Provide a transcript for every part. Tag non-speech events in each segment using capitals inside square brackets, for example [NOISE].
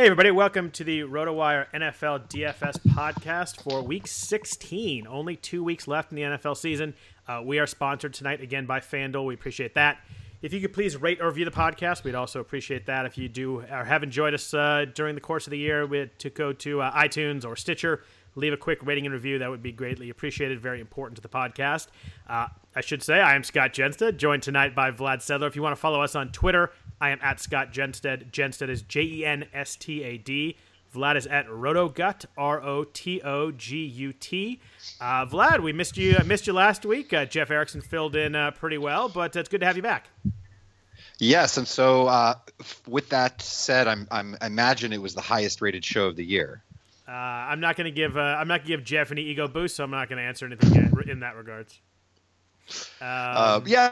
Hey, everybody, welcome to the RotoWire NFL DFS podcast for week 16. Only two weeks left in the NFL season. Uh, we are sponsored tonight again by FanDuel. We appreciate that. If you could please rate or review the podcast, we'd also appreciate that. If you do or have enjoyed us uh, during the course of the year, we to go to uh, iTunes or Stitcher, leave a quick rating and review. That would be greatly appreciated. Very important to the podcast. Uh, I should say, I am Scott Jenstad, joined tonight by Vlad Sedler. If you want to follow us on Twitter, I am at Scott Jenstad. Jenstad is J E N S T A D. Vlad is at Rotogut, R O T O G U T. Uh, Vlad, we missed you. I missed you last week. Uh, Jeff Erickson filled in uh, pretty well, but it's good to have you back. Yes, and so uh, with that said, I'm, I'm I imagine it was the highest rated show of the year. Uh, I'm not going to give uh, I'm not going to give Jeff any ego boost, so I'm not going to answer anything in, in that regards. Um, yeah,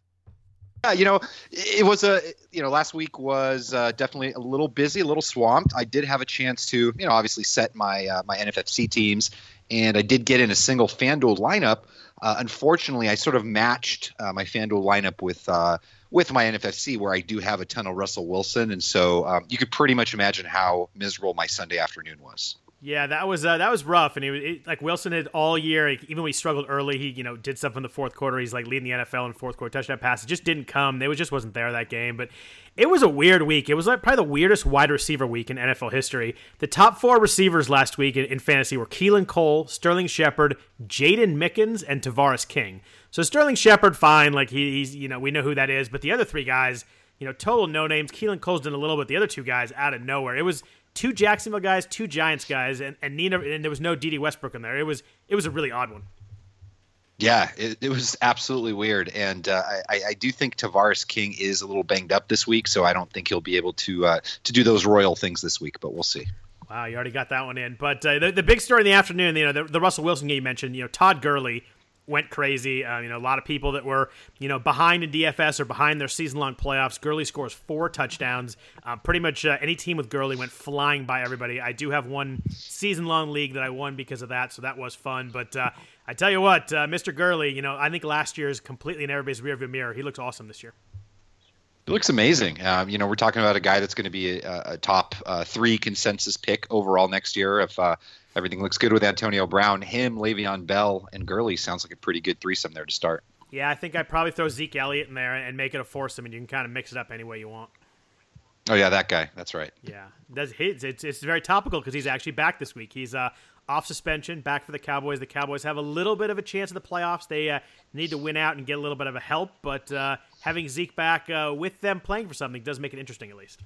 yeah, you know, it was a you know last week was uh, definitely a little busy, a little swamped. I did have a chance to you know obviously set my uh, my NFFC teams, and I did get in a single FanDuel lineup. Uh, unfortunately, I sort of matched uh, my FanDuel lineup with uh, with my NFFC, where I do have a ton of Russell Wilson, and so um, you could pretty much imagine how miserable my Sunday afternoon was. Yeah, that was uh, that was rough, and he was it, like Wilson had all year. Even when he struggled early, he you know did something in the fourth quarter. He's like leading the NFL in fourth quarter touchdown passes. Just didn't come. They was just wasn't there that game. But it was a weird week. It was like probably the weirdest wide receiver week in NFL history. The top four receivers last week in, in fantasy were Keelan Cole, Sterling Shepard, Jaydon Mickens, and Tavarres King. So Sterling Shepard, fine, like he, he's you know we know who that is. But the other three guys, you know, total no names. Keelan Cole's done a little bit. The other two guys out of nowhere. It was two Jacksonville guys, two Giants guys, and, and Nina and there was no Dede Westbrook in there. It was it was a really odd one. Yeah, it, it was absolutely weird, and uh, I, I do think Tavarres King is a little banged up this week, so I don't think he'll be able to uh, to do those royal things this week. But we'll see. Wow, you already got that one in. But uh, the, the big story in the afternoon, you know, the, the Russell Wilson game you mentioned, you know, Todd Gurley went crazy. Uh, you know, a lot of people that were you know behind in DFS or behind their season long playoffs. Gurley scores four touchdowns. Uh, pretty much uh, any team with Gurley went flying by everybody. I do have one season long league that I won because of that, so that was fun. But uh, I tell you what, uh, Mr. Gurley, you know, I think last year is completely in everybody's rearview mirror. He looks awesome this year. It looks amazing. Um, you know, we're talking about a guy that's going to be a, a top uh, three consensus pick overall next year if uh, everything looks good with Antonio Brown. Him, Le'Veon Bell, and Gurley sounds like a pretty good threesome there to start. Yeah, I think I'd probably throw Zeke Elliott in there and make it a foursome, and you can kind of mix it up any way you want. Oh yeah, that guy. That's right. Yeah, that's his. It's it's very topical because he's actually back this week. He's uh, off suspension, back for the Cowboys. The Cowboys have a little bit of a chance in the playoffs. They uh, need to win out and get a little bit of a help, but uh, having Zeke back uh, with them playing for something does make it interesting, at least.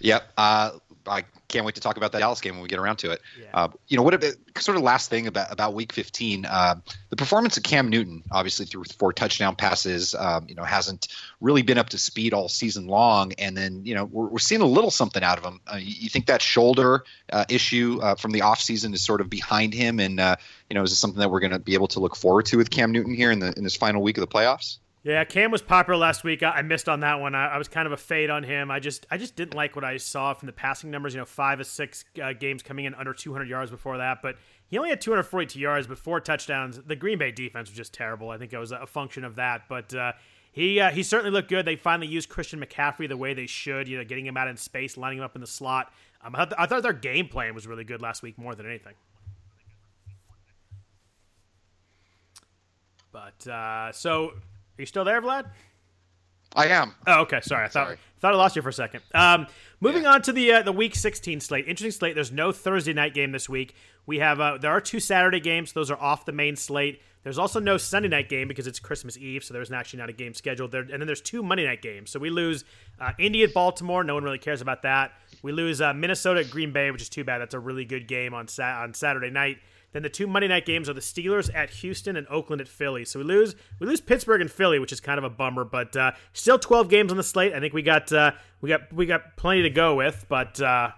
Yep. Uh, I can't wait to talk about that Dallas game when we get around to it. Yeah. Uh, you know, what about, sort of last thing about about Week 15? Uh, the performance of Cam Newton, obviously threw four touchdown passes, um, you know, hasn't really been up to speed all season long. And then, you know, we're, we're seeing a little something out of him. Uh, you, you, think that shoulder uh, issue uh, from the offseason is sort of behind him, and uh, you know, is this something that we're going to be able to look forward to with Cam Newton here in the in this final week of the playoffs? Yeah, Cam was popular last week. I, I missed on that one. I, I, was kind of a fade on him. I just I just didn't like what I saw from the passing numbers. You know, five or six uh, games coming in under 200 yards before that, but he only had 242 yards, four touchdowns. The Green Bay defense was just terrible. I think it was a function of that, but. Uh, he, uh, he certainly looked good. They finally used Christian McCaffrey the way they should, you know, getting him out in space, lining him up in the slot. Um, I, thought, I thought their game plan was really good last week more than anything. But uh, so are you still there, Vlad? I am. Oh, okay. Sorry, I thought Sorry. thought I lost you for a second. Um, moving yeah. on to the uh, the Week 16 slate. Interesting slate. There's no Thursday night game this week. We have uh, there are two Saturday games. Those are off the main slate. There's also no Sunday night game because it's Christmas Eve, so there's actually not a game scheduled there. And then there's two Monday night games. So we lose uh, Indy at Baltimore. No one really cares about that. We lose uh, Minnesota at Green Bay, which is too bad. That's a really good game on sa- on Saturday night. Then the two Monday night games are the Steelers at Houston and Oakland at Philly. So we lose we lose Pittsburgh and Philly, which is kind of a bummer. But uh, still 12 games on the slate. I think we got uh, we got we got plenty to go with. But uh...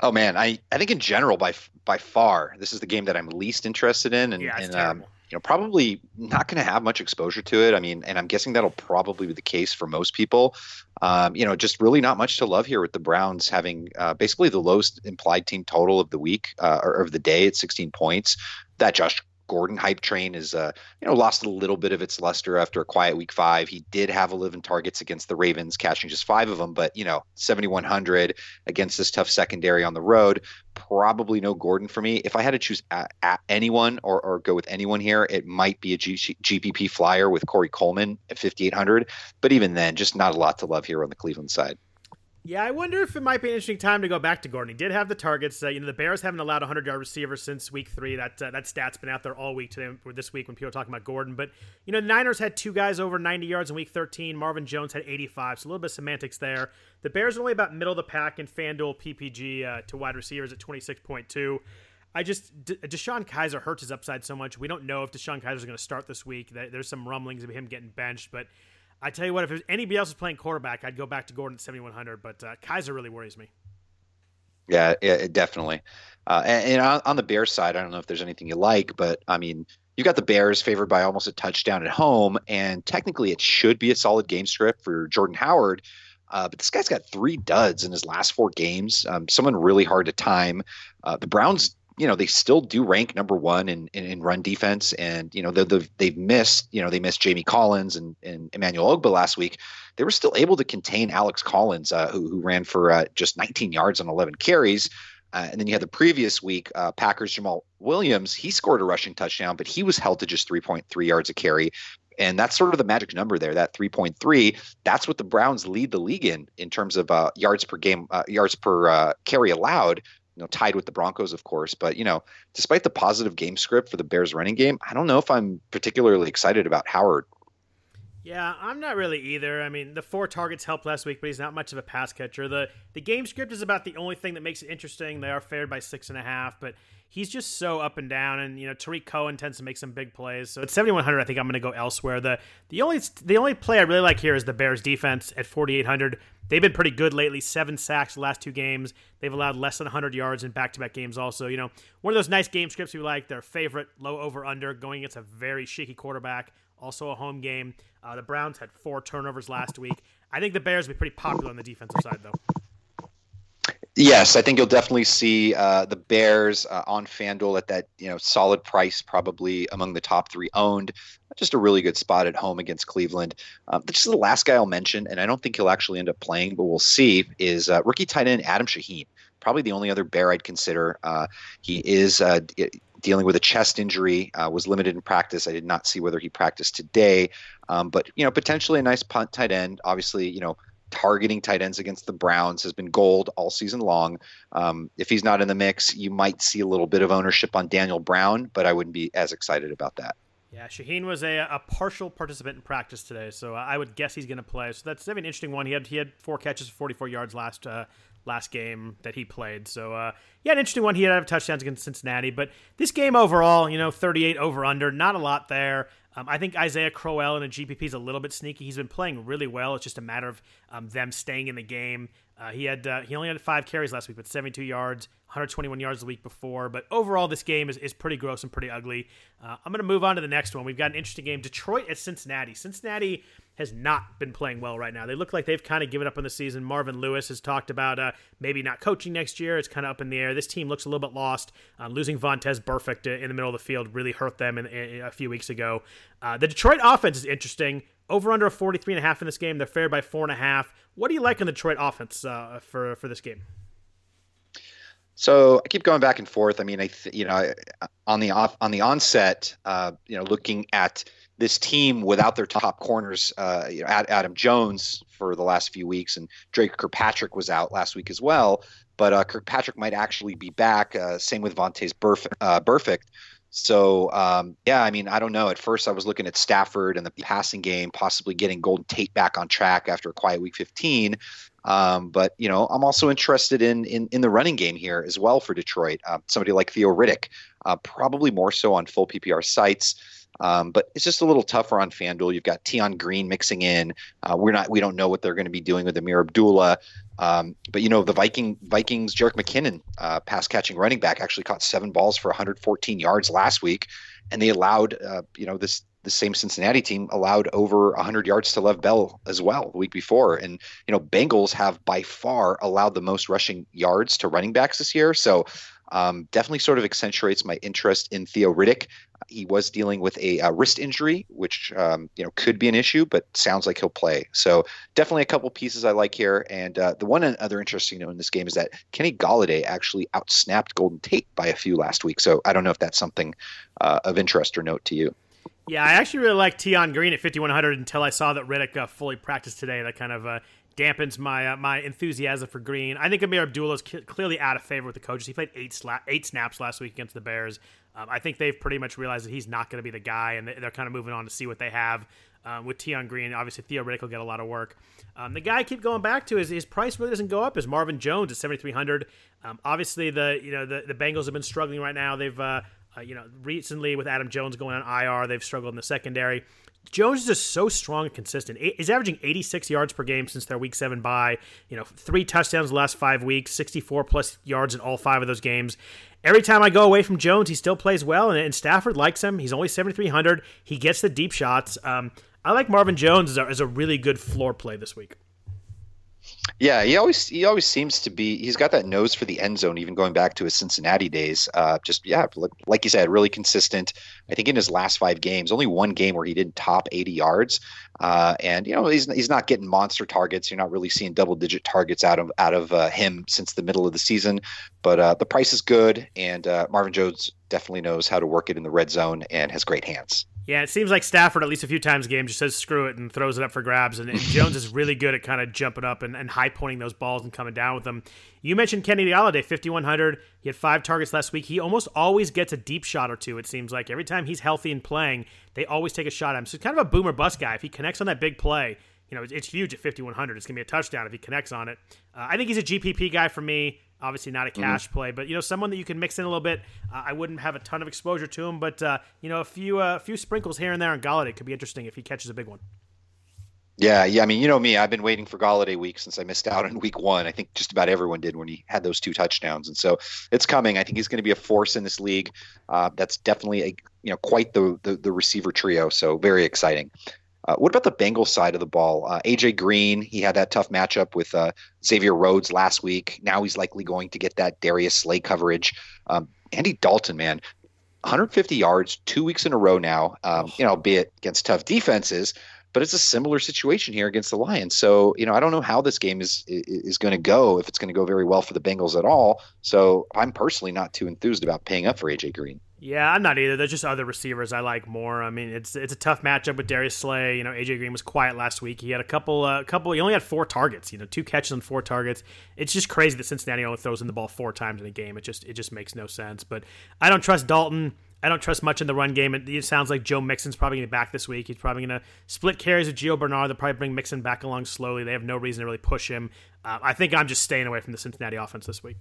oh man, I I think in general by by far this is the game that I'm least interested in. And, yeah, and um, you know, probably not going to have much exposure to it. I mean, and I'm guessing that'll probably be the case for most people. Um, you know, just really not much to love here with the Browns having uh, basically the lowest implied team total of the week uh, or of the day at 16 points. That Josh Gordon hype train is, uh, you know, lost a little bit of its luster after a quiet week five. He did have 11 targets against the Ravens, catching just five of them, but, you know, 7,100 against this tough secondary on the road. Probably no Gordon for me. If I had to choose at, at anyone or, or go with anyone here, it might be a G- GPP flyer with Corey Coleman at 5,800. But even then, just not a lot to love here on the Cleveland side. Yeah, I wonder if it might be an interesting time to go back to Gordon. He did have the targets. Uh, you know, the Bears haven't allowed a 100 yard receiver since week three. That uh, that stat's been out there all week today or this week when people are talking about Gordon. But you know, the Niners had two guys over 90 yards in week 13. Marvin Jones had 85, so a little bit of semantics there. The Bears are only about middle of the pack in FanDuel PPG uh, to wide receivers at 26.2. I just De- DeShone Kizer hurts his upside so much. We don't know if DeShone Kizer is going to start this week. There's some rumblings of him getting benched, but I tell you what, if anybody else was playing quarterback, I'd go back to Gordon at 7,100. But uh, Kizer really worries me. Yeah, it, definitely. Uh, and, and on, on, the Bears side, I don't know if there's anything you like, but I mean, you got the Bears favored by almost a touchdown at home, and technically it should be a solid game script for Jordan Howard. Uh, but this guy's got three duds in his last four games. Um, someone really hard to time. Uh, the Browns you know they still do rank number one in, in, in run defense, and you know they've, they've missed you know they missed Jamie Collins and, and Emmanuel Ogbah last week. They were still able to contain Alex Collins, uh, who, who ran for uh, just 19 yards on 11 carries. Uh, and then you had the previous week, uh, Packers Jamaal Williams. He scored a rushing touchdown, but he was held to just 3.3 yards a carry. And that's sort of the magic number there, that 3.3. That's what the Browns lead the league in in terms of uh, yards per game, uh, yards per uh, carry allowed you know, tied with the Broncos, of course. But you know, despite the positive game script for the Bears running game, I don't know if I'm particularly excited about Howard. Yeah, I'm not really either. I mean, the four targets helped last week, but he's not much of a pass catcher. The the game script is about the only thing that makes it interesting. They are favored by six and a half, but he's just so up and down. And you know, Tarik Cohen tends to make some big plays. So at 7100, I think I'm going to go elsewhere. The the only the only play I really like here is the Bears defense at 4800. They've been pretty good lately. Seven sacks the last two games. They've allowed less than 100 yards in back-to-back games. Also, you know, one of those nice game scripts we like. Their favorite low over/under going against a very shaky quarterback. Also a home game. Uh, the Browns had four turnovers last week. I think the Bears will be pretty popular on the defensive side, though. Yes, I think you'll definitely see uh, the Bears uh, on FanDuel at that you know solid price, probably among the top three owned. Just a really good spot at home against Cleveland. Um, this is the last guy I'll mention, and I don't think he'll actually end up playing, but we'll see. Is uh, rookie tight end Adam Shaheen? Probably the only other Bear I'd consider. Uh, he is uh, dealing with a chest injury, uh, was limited in practice. I did not see whether he practiced today, um, but you know potentially a nice punt tight end. Obviously, you know targeting tight ends against the Browns has been gold all season long. Um, if he's not in the mix, you might see a little bit of ownership on Daniel Brown, but I wouldn't be as excited about that. Yeah, Shaheen was a, a partial participant in practice today, so I would guess he's going to play. So that's an interesting one. He had he had four catches, 44 yards last uh, last game that he played. So uh, yeah, an interesting one. He had a touchdowns against Cincinnati, but this game overall, you know, 38 over under, not a lot there. Um, I think Isaiah Crowell in a GPP is a little bit sneaky. He's been playing really well. It's just a matter of um, them staying in the game. Uh, he had uh, he only had five carries last week, but 72 yards, 121 yards the week before. But overall, this game is, is pretty gross and pretty ugly. Uh, I'm going to move on to the next one. We've got an interesting game: Detroit at Cincinnati. Cincinnati has not been playing well right now. They look like they've kind of given up on the season. Marvin Lewis has talked about uh, maybe not coaching next year. It's kind of up in the air. This team looks a little bit lost. Uh, losing Vontaze Burfict in the middle of the field really hurt them in, in, a few weeks ago. Uh, the Detroit offense is interesting. Over under a 43 and a half in this game. They're favored by four and a half. What do you like on the Detroit offense uh, for for this game? So I keep going back and forth. I mean, I th- you know on the off on the onset, uh, you know, looking at this team without their top corners, uh, you know, Adam Jones for the last few weeks, and Dre Kirkpatrick was out last week as well. But uh, Kirkpatrick might actually be back. Uh, same with Vontaze Burf- uh, Burfict. So um, yeah, I mean, I don't know. At first, I was looking at Stafford and the passing game, possibly getting Golden Tate back on track after a quiet Week 15. Um, but you know, I'm also interested in in, in the running game here as well for Detroit. Uh, somebody like Theo Riddick, uh, probably more so on full PPR sites. Um, but it's just a little tougher on FanDuel. You've got Tion Green mixing in. Uh, we're not. We don't know what they're going to be doing with Ameer Abdullah. Um, but you know the Viking Vikings Jerick McKinnon, uh, pass catching running back, actually caught seven balls for 114 yards last week, and they allowed uh, you know this the same Cincinnati team allowed over 100 yards to Lev Bell as well the week before. And, you know, Bengals have by far allowed the most rushing yards to running backs this year. So um, definitely sort of accentuates my interest in Theo Riddick. He was dealing with a, a wrist injury, which um, you know could be an issue, but sounds like he'll play. So definitely a couple pieces I like here. And uh, the one other interesting note in this game is that Kenny Golladay actually outsnapped Golden Tate by a few last week. So I don't know if that's something uh, of interest or note to you. Yeah, I actually really like Tion Green at 5100 until I saw that Riddick uh, fully practiced today. That kind of uh, dampens my uh, my enthusiasm for Green. I think Ameer Abdullah is clearly out of favor with the coaches. He played eight sla- eight snaps last week against the Bears. Um, I think they've pretty much realized that he's not going to be the guy, and they're kind of moving on to see what they have um, with Tion Green. Obviously, Theo Riddick will get a lot of work. Um, the guy I keep going back to is his price really doesn't go up. Is Marvin Jones at seventy three hundred? Um, obviously, the you know the, the Bengals have been struggling right now. They've uh, uh, you know recently with Adam Jones going on IR, they've struggled in the secondary. Jones is just so strong and consistent. He's averaging 86 yards per game since their week seven bye. You know, three touchdowns the last five weeks, 64 plus yards in all five of those games. Every time I go away from Jones, he still plays well, and, and Stafford likes him. He's only 7,300. He gets the deep shots. Um, I like Marvin Jones as a, as a really good floor play this week. Yeah, he always he always seems to be. He's got that nose for the end zone, even going back to his Cincinnati days. Uh, just yeah, like you said, really consistent. I think in his last five games, only one game where he didn't top 80 yards. Uh, and you know he's he's not getting monster targets. You're not really seeing double digit targets out of out of uh, him since the middle of the season. But uh, the price is good, and uh, Marvin Jones definitely knows how to work it in the red zone and has great hands. Yeah, it seems like Stafford at least a few times a game just says screw it and throws it up for grabs. And, and Jones is really good at kind of jumping up and, and high pointing those balls and coming down with them. You mentioned Kenny Golladay, 5,100. He had five targets last week. He almost always gets a deep shot or two, it seems like. Every time he's healthy and playing, they always take a shot at him. So he's kind of a boomer bust guy. If he connects on that big play, you know, it's huge at 5,100. It's going to be a touchdown if he connects on it. Uh, I think he's a GPP guy for me. Obviously, not a mm-hmm. cash mm-hmm. play, but you know, someone that you can mix in a little bit. Uh, I wouldn't have a ton of exposure to him, but uh, you know, a few uh, a few sprinkles here and there on Golladay could be interesting if he catches a big one. Yeah, yeah. I mean, you know me. I've been waiting for Golladay week since I missed out on week one. I think just about everyone did when he had those two touchdowns, and so it's coming. I think he's going to be a force in this league. Uh, that's definitely a you know quite the, the, the receiver trio. So very exciting. Uh, what about the Bengals side of the ball? Uh, AJ Green, he had that tough matchup with uh, Xavier Rhodes last week. Now he's likely going to get that Darius Slay coverage. Um, Andy Dalton, man, 150 yards two weeks in a row now. Um, you know, albeit against tough defenses, but it's a similar situation here against the Lions. So, you know, I don't know how this game is is going to go if it's going to go very well for the Bengals at all. So, I'm personally not too enthused about paying up for AJ Green. Yeah, I'm not either. There's just other receivers I like more. I mean, it's it's a tough matchup with Darius Slay. You know, AJ Green was quiet last week. He had a couple, uh, couple. He only had four targets. You know, two catches on four targets. It's just crazy that Cincinnati only throws in the ball four times in a game. It just it just makes no sense. But I don't trust Dalton. I don't trust much in the run game. It, it sounds like Joe Mixon's probably going to be back this week. He's probably going to split carries with Gio Bernard. They'll probably bring Mixon back along slowly. They have no reason to really push him. Uh, I think I'm just staying away from the Cincinnati offense this week.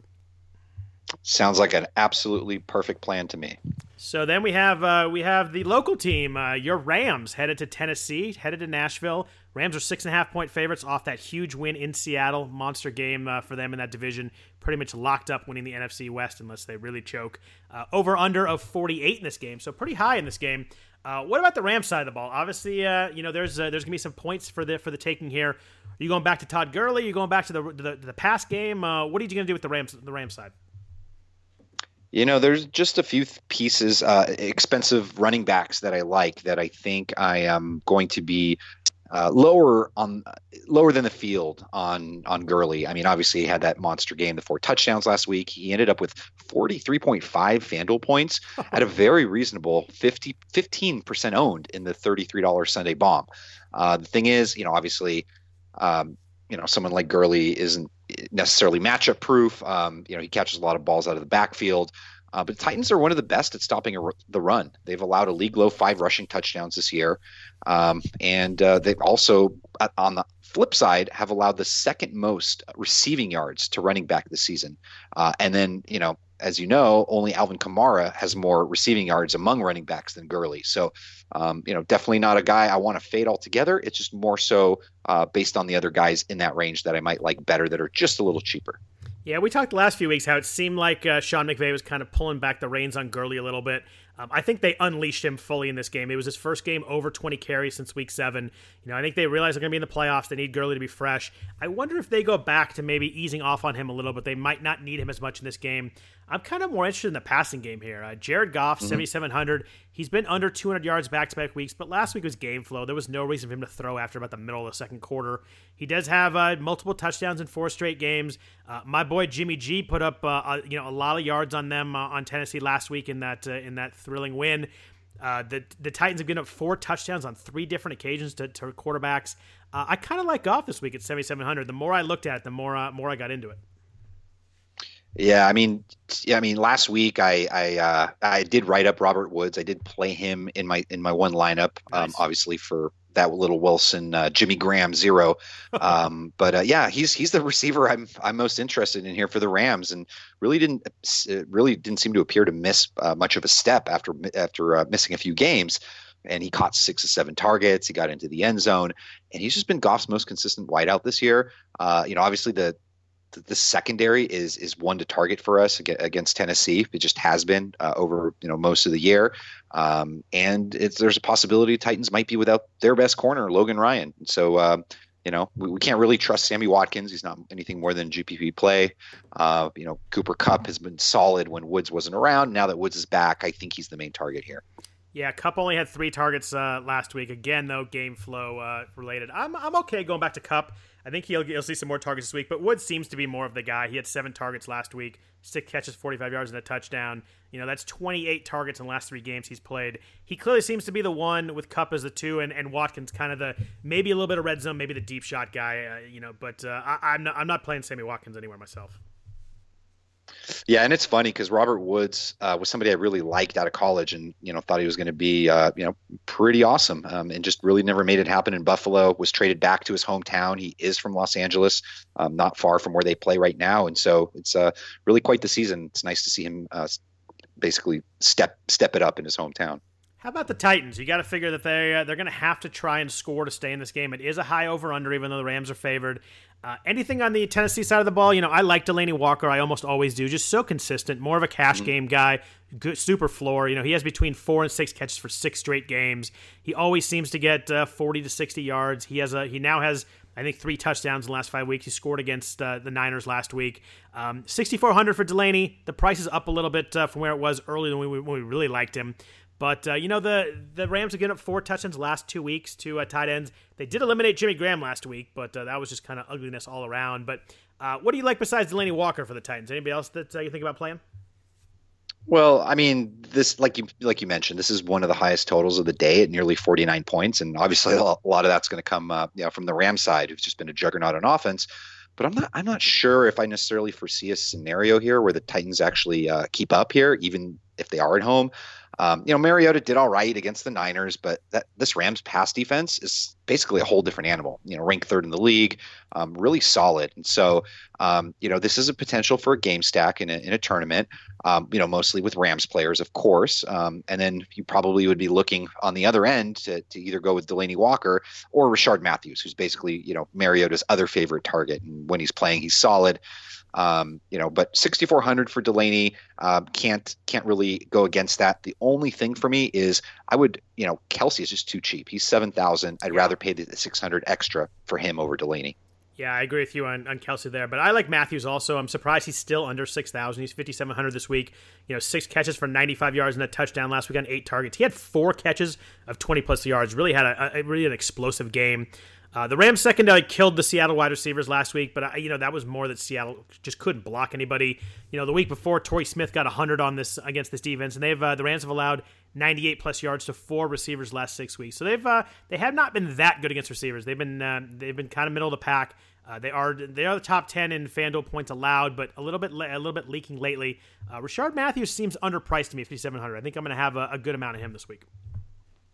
Sounds like an absolutely perfect plan to me. So then we have uh, we have the local team, uh, your Rams, headed to Tennessee, headed to Nashville. Rams are six and a half point favorites off that huge win in Seattle, monster game uh, for them in that division. Pretty much locked up winning the NFC West unless they really choke. Uh, over under of 48 in this game, so pretty high in this game. Uh, what about the Rams side of the ball? Obviously, uh, you know there's there's gonna be some points for the for the taking here. Are you going back to Todd Gurley? Are you going back to the the, the pass game? what are you gonna do with the Rams the Rams side? You know, there's just a few pieces, uh, expensive running backs that I like that I think I am going to be uh, lower on lower than the field on on Gurley. I mean, obviously he had that monster game, the four touchdowns last week. He ended up with 43.5 FanDuel points [LAUGHS] at a very reasonable 50 15% owned in the $33 Sunday bomb. Uh, the thing is, you know, obviously, um, you know, someone like Gurley isn't necessarily matchup proof. Um, you know, he catches a lot of balls out of the backfield. Uh, but Titans are one of the best at stopping the run. They've allowed a league low five rushing touchdowns this year, um, and uh, they've also, on the flip side, have allowed the second most receiving yards to running back this season. Uh, and then, you know, as you know, only Alvin Kamara has more receiving yards among running backs than Gurley. So, um, you know, definitely not a guy I want to fade altogether. It's just more so uh, based on the other guys in that range that I might like better that are just a little cheaper. Yeah, we talked the last few weeks how it seemed like uh, Sean McVay was kind of pulling back the reins on Gurley a little bit. Um, I think they unleashed him fully in this game. It was his first game over 20 carries since week seven. You know, I think they realize they're going to be in the playoffs. They need Gurley to be fresh. I wonder if they go back to maybe easing off on him a little, but they might not need him as much in this game. I'm kind of more interested in the passing game here. Uh, Jared Goff, mm-hmm. 7,700. He's been under 200 yards back to back weeks, but last week was game flow. There was no reason for him to throw after about the middle of the second quarter. He does have uh, multiple touchdowns in four straight games. Uh, my boy Jimmy G put up uh, you know a lot of yards on them uh, on Tennessee last week in that uh, in that thrilling win. the the Titans have given up four touchdowns on three different occasions to, to quarterbacks. I kind of like Goff this week at 7,700. The more I looked at it, the more more I got into it. Yeah, I mean, yeah, I mean, last week I I uh, I did write up Robert Woods. I did play him in my in my one lineup, um, nice. um, obviously for that little Wilson uh, Jimmy Graham zero. [LAUGHS] Um, but uh, yeah, he's he's the receiver I'm I'm most interested in here for the Rams, and really didn't really didn't seem to appear to miss uh, much of a step after after uh, missing a few games. And he caught six or seven targets. He got into the end zone, and he's just been Goff's most consistent wideout this year. Uh, you know, obviously the the secondary is is one to target for us against Tennessee. It just has been uh, over you know most of the year, um, and there's a possibility Titans might be without their best corner, Logan Ryan. So uh, you know we, we, can't really trust Sammy Watkins. He's not anything more than GPP play. Uh, you know Cooper Kupp has been solid when Woods wasn't around. Now that Woods is back, I think he's the main target here. Yeah, Kupp only had three targets uh, last week. Again, though, game flow uh, related. I'm, I'm okay going back to Kupp. I think he'll, he'll see some more targets this week, but Woods seems to be more of the guy. He had seven targets last week, six catches, 45 yards, and a touchdown. You know, that's 28 targets in the last three games he's played. He clearly seems to be the one with Kupp as the two, and, and Watkins kind of the maybe a little bit of red zone, maybe the deep shot guy. Uh, you know, but uh, I, am not, I'm not playing Sammy Watkins anywhere myself. Yeah, and it's funny because Robert Woods uh, was somebody I really liked out of college, and you know thought he was going to be uh, you know pretty awesome, um, and just really never made it happen in Buffalo. Was traded back to his hometown. He is from Los Angeles, um, not far from where they play right now, and so it's uh, really quite the season. It's nice to see him uh, basically step step it up in his hometown. How about the Titans? You got to figure that they uh, they're going to have to try and score to stay in this game. It is a high over under, even though the Rams are favored. Uh, anything on the Tennessee side of the ball, you know, I like Delanie Walker. I almost always do. Just so consistent, more of a cash mm-hmm. game guy. Good, super floor. You know, he has between four and six catches for six straight games. He always seems to get uh, forty to sixty yards. He has a he now has I think three touchdowns in the last five weeks. He scored against uh, the Niners last week. Um, 6,400 for Delanie. The price is up a little bit uh, from where it was earlier when we, when we really liked him. But uh, you know the the Rams have given up four touchdowns last two weeks to uh, tight ends. They did eliminate Jimmy Graham last week, but uh, that was just kind of ugliness all around. But uh, what do you like besides Delanie Walker for the Titans? Anybody else that uh, you think about playing? Well, I mean, this like you like you mentioned, this is one of the highest totals of the day at nearly 49 points, and obviously a lot of that's going to come, uh, you know, from the Rams side, who's just been a juggernaut on offense. But I'm not I'm not sure if I necessarily foresee a scenario here where the Titans actually keep up here, even if they are at home. Um, you know, Mariota did all right against the Niners, but that this Rams pass defense is basically a whole different animal. You know, ranked third in the league, um, really solid. And so, um, you know, this is a potential for a game stack in a, in a tournament. Um, you know, mostly with Rams players, of course. Um, and then you probably would be looking on the other end to, to either go with Delanie Walker or Rishard Matthews, who's basically you know Mariota's other favorite target. And when he's playing, he's solid. Um, you know, but 6,400 for Delanie uh, can't can't really go against that. The only thing for me is I would, you know, Kelce is just too cheap. He's 7,000. I'd yeah. rather pay the 600 extra for him over Delanie. Yeah, I agree with you on, on Kelce there, but I like Matthews also. I'm surprised he's still under 6,000. He's 5,700 this week. You know, six catches for 95 yards and a touchdown last week on eight targets. He had four catches of 20 plus yards. Really had a, a really an explosive game. Uh, the Rams secondary killed the Seattle wide receivers last week, but I, you know that was more that Seattle just couldn't block anybody. You know, the week before, Torrey Smith got 100 on this against this defense, and they've uh, the Rams have allowed 98 plus yards to four receivers last six weeks. So they've uh, they have not been that good against receivers. They've been uh, they've been kind of middle of the pack. Uh, they are they are the top 10 in FanDuel points allowed, but a little bit a little bit leaking lately. Uh, Rishard Matthews seems underpriced to me, 5700. I think I'm going to have a, a good amount of him this week.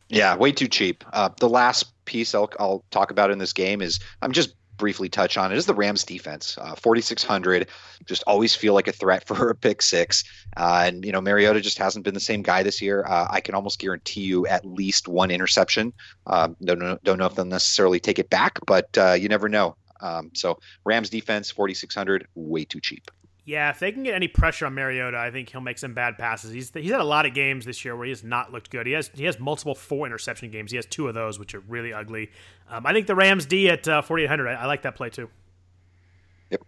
Yeah, way too cheap. Uh, the last piece I'll, I'll talk about in this game is I'm just briefly touch on it is the Rams defense. Uh, 4,600, just always feel like a threat [LAUGHS] for a pick six. Uh, and, you know, Mariota just hasn't been the same guy this year. Uh, I can almost guarantee you at least one interception. Um, don't, know, don't know if they'll necessarily take it back, but uh, you never know. Um, so Rams defense, 4,600, way too cheap. Yeah, if they can get any pressure on Mariota, I think he'll make some bad passes. He's he's had a lot of games this year where he has not looked good. He has he has multiple four interception games. He has two of those, which are really ugly. Um, I think the Rams D at uh, 4,800. I, I, like that play too. Yep.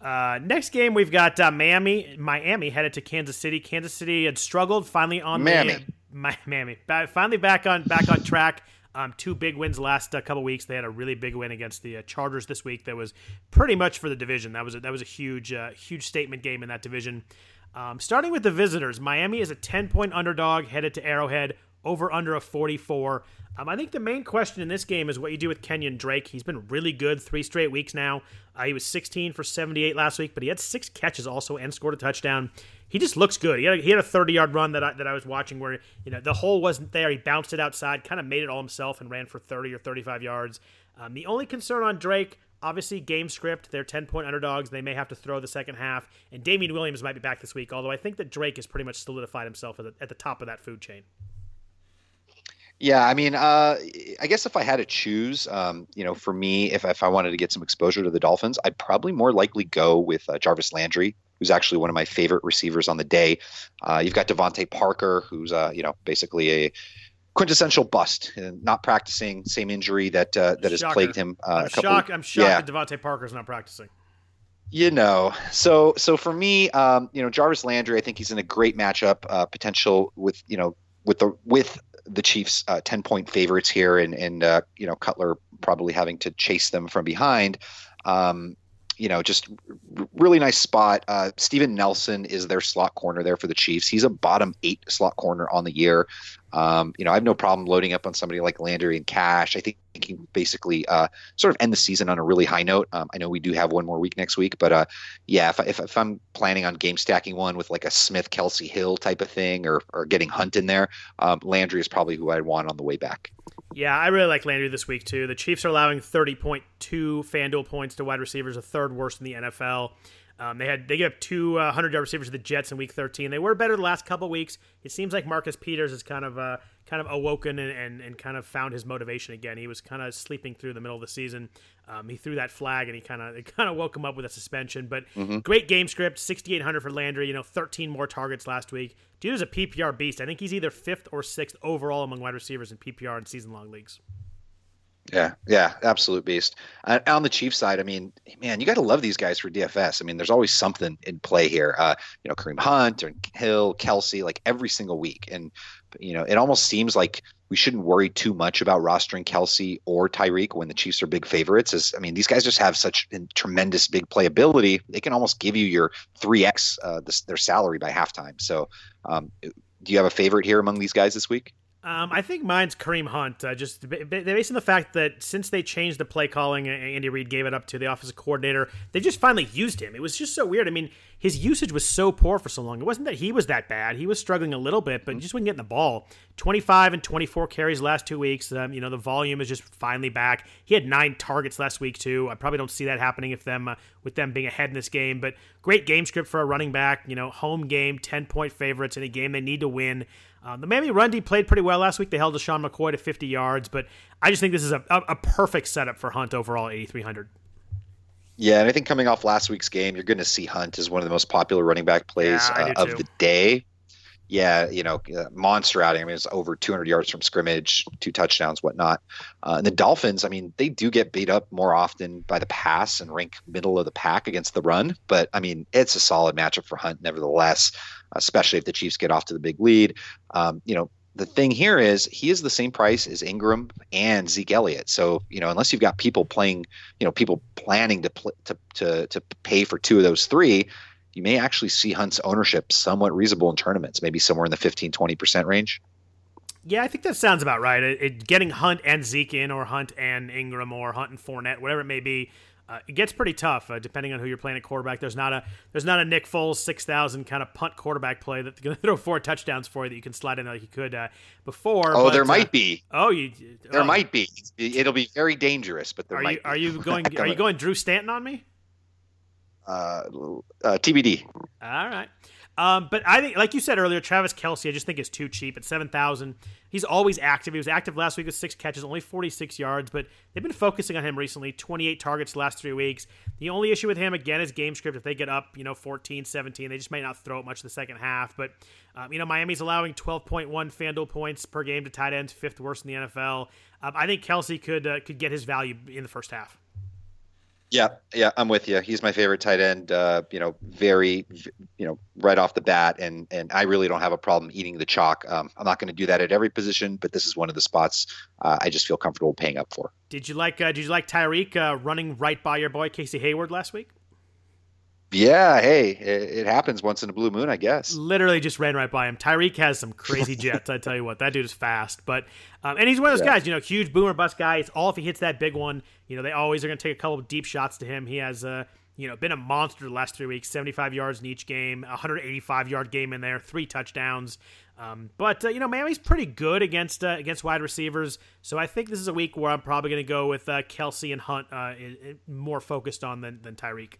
Uh, next game we've got uh, Miami. Miami headed to Kansas City. Kansas City had struggled finally on Miami. The, Miami finally back on back on track. Um, two big wins last uh, couple weeks. They had a really big win against the uh, Chargers this week. That was pretty much for the division. That was a, that was a huge uh, huge statement game in that division. Um, starting with the visitors, Miami is a 10 point underdog headed to Arrowhead over under a 44. Um, I think the main question in this game is what you do with Kenyan Drake. He's been really good three straight weeks now. Uh, he was 16 for 78 last week, but he had six catches also and scored a touchdown. He just looks good. He had a, he had a 30 yard run that I, that I was watching where you know the hole wasn't there. He bounced it outside, kind of made it all himself, and ran for 30 or 35 yards. Um, the only concern on Drake, obviously, game script. They're 10 point underdogs. They may have to throw the second half, and Damien Williams might be back this week. Although I think that Drake has pretty much solidified himself at the, at the top of that food chain. Yeah, I mean, uh, I guess if I had to choose, um, you know, for me, if, if I wanted to get some exposure to the Dolphins, I'd probably more likely go with uh, Jarvis Landry, who's actually one of my favorite receivers on the day. Uh, you've got DeVante Parker, who's, uh, you know, basically a quintessential bust, not practicing, same injury that uh, that has plagued him. Uh, I'm, shocked, I'm shocked yeah. that DeVante Parker's not practicing. You know, so so for me, um, you know, Jarvis Landry, I think he's in a great matchup potential with you know with the with the Chiefs uh, 10 point favorites here and, and uh, you know, Cutler probably having to chase them from behind. Um, you know, just r- really nice spot. Uh, Steven Nelson is their slot corner there for the Chiefs. He's a bottom eight slot corner on the year. Um, you know, I have no problem loading up on somebody like Landry and Cash. I think he can basically uh, sort of end the season on a really high note. Um, I know we do have one more week next week, but uh, yeah, if, if, if, I'm planning on game stacking one with like a Smith Kelce, Hill type of thing or, or getting Hunt in there, um, Landry is probably who I'd want on the way back. Yeah, I really like Landry this week too. The Chiefs are allowing 30.2 FanDuel points to wide receivers, a third worst in the NFL. Um, they had they gave up two uh, hundred yard receivers to the Jets in Week 13. They were better the last couple weeks. It seems like Marcus Peters is kind of uh, kind of awoken and, and, and kind of found his motivation again. He was kind of sleeping through the middle of the season. Um, he threw that flag and he kind of it kind of woke him up with a suspension. But mm-hmm. great game script, 6,800 for Landry. You know, 13 more targets last week. Dude is a PPR beast. I think he's either fifth or sixth overall among wide receivers in PPR and season long leagues. Yeah, yeah, absolute beast. Uh, on the Chiefs side, I mean, man, you got to love these guys for DFS. I mean, there's always something in play here. Uh, you know, Kareem Hunt or Hill, Kelce, like every single week, and you know, it almost seems like we shouldn't worry too much about rostering Kelce or Tyreek when the Chiefs are big favorites. As I mean, these guys just have such tremendous big playability; they can almost give you your three x uh, their salary by halftime. So, um, do you have a favorite here among these guys this week? Um, I think mine's Kareem Hunt. Uh, just based on the fact that since they changed the play calling, Andy Reid gave it up to the offensive coordinator. They just finally used him. It was just so weird. I mean, his usage was so poor for so long. It wasn't that he was that bad. He was struggling a little bit, but just wasn't getting the ball. 25 and 24 carries last two weeks. Um, you know, the volume is just finally back. He had nine targets last week too. I probably don't see that happening if them uh, with them being ahead in this game. But great game script for a running back. You know, home game, 10 point favorites in a game they need to win. Um, the Miami run D played pretty well last week. They held LeSean McCoy to 50 yards, but I just think this is a, a, a perfect setup for Hunt overall 8,300. Yeah, and I think coming off last week's game, you're going to see Hunt as one of the most popular running back plays yeah, uh, of the day. Yeah, you know, uh, monster outing. I mean, it's over 200 yards from scrimmage, two touchdowns, whatnot. Uh, and the Dolphins, I mean, they do get beat up more often by the pass and rank middle of the pack against the run. But I mean, it's a solid matchup for Hunt, nevertheless especially if the Chiefs get off to the big lead. Um, you know, the thing here is he is the same price as Ingram and Zeke Elliott. So you know, unless you've got people playing, you know, people planning to pl- to to to pay for two of those three, you may actually see Hunt's ownership somewhat reasonable in tournaments, maybe somewhere in the 15 20% range. Yeah, I think that sounds about right. It, it, getting Hunt and Zeke in, or Hunt and Ingram, or Hunt and Fournette, whatever it may be, uh, it gets pretty tough uh, depending on who you're playing at quarterback. There's not a there's not a Nick Foles six thousand kind of punt quarterback play that's going [LAUGHS] to throw four touchdowns for you that you can slide in like you could uh, before. Oh, but, there might uh, be. Oh, you. There oh. might be. It'll be very dangerous, but there are might. You, are you [LAUGHS] going? are you going Drew Stanton on me? Uh, uh TBD. All right. Um, but I think, like you said earlier, Travis Kelce, I just think is too cheap at seven thousand. He's always active. He was active last week with six catches, only forty six yards. But they've been focusing on him recently. Twenty eight targets last three weeks. The only issue with him again is game script. If they get up, you know, 14, 17, they just might not throw it much in the second half. But um, you know, Miami's allowing twelve point one FanDuel points per game to tight ends, fifth worst in the NFL. Um, I think Kelsey could uh, could get his value in the first half. Yeah, yeah, I'm with you. He's my favorite tight end. Uh, you know, very, you know, right off the bat, and and I really don't have a problem eating the chalk. Um, I'm not going to do that at every position, but this is one of the spots uh, I just feel comfortable paying up for. Did you like? Uh, did you like Tyreek uh, running right by your boy Casey Hayward last week? Yeah, hey, it, it, happens once in a blue moon, I guess. Literally just ran right by him. Tyreek has some crazy jets. I tell you what, that dude is fast. But um, and he's one of those [LAUGHS] yeah. guys, you know, huge boomer bust guy. It's all if he hits that big one. You know, they always are going to take a couple deep shots to him. He has uh, you know, been a monster the last three weeks. Seventy-five yards in each game, 185 yard game in there, three touchdowns. Um, but uh, you know, Miami's pretty good against uh, against wide receivers. So I think this is a week where I'm probably going to go with uh, Kelce and Hunt uh, more focused on than than Tyreek.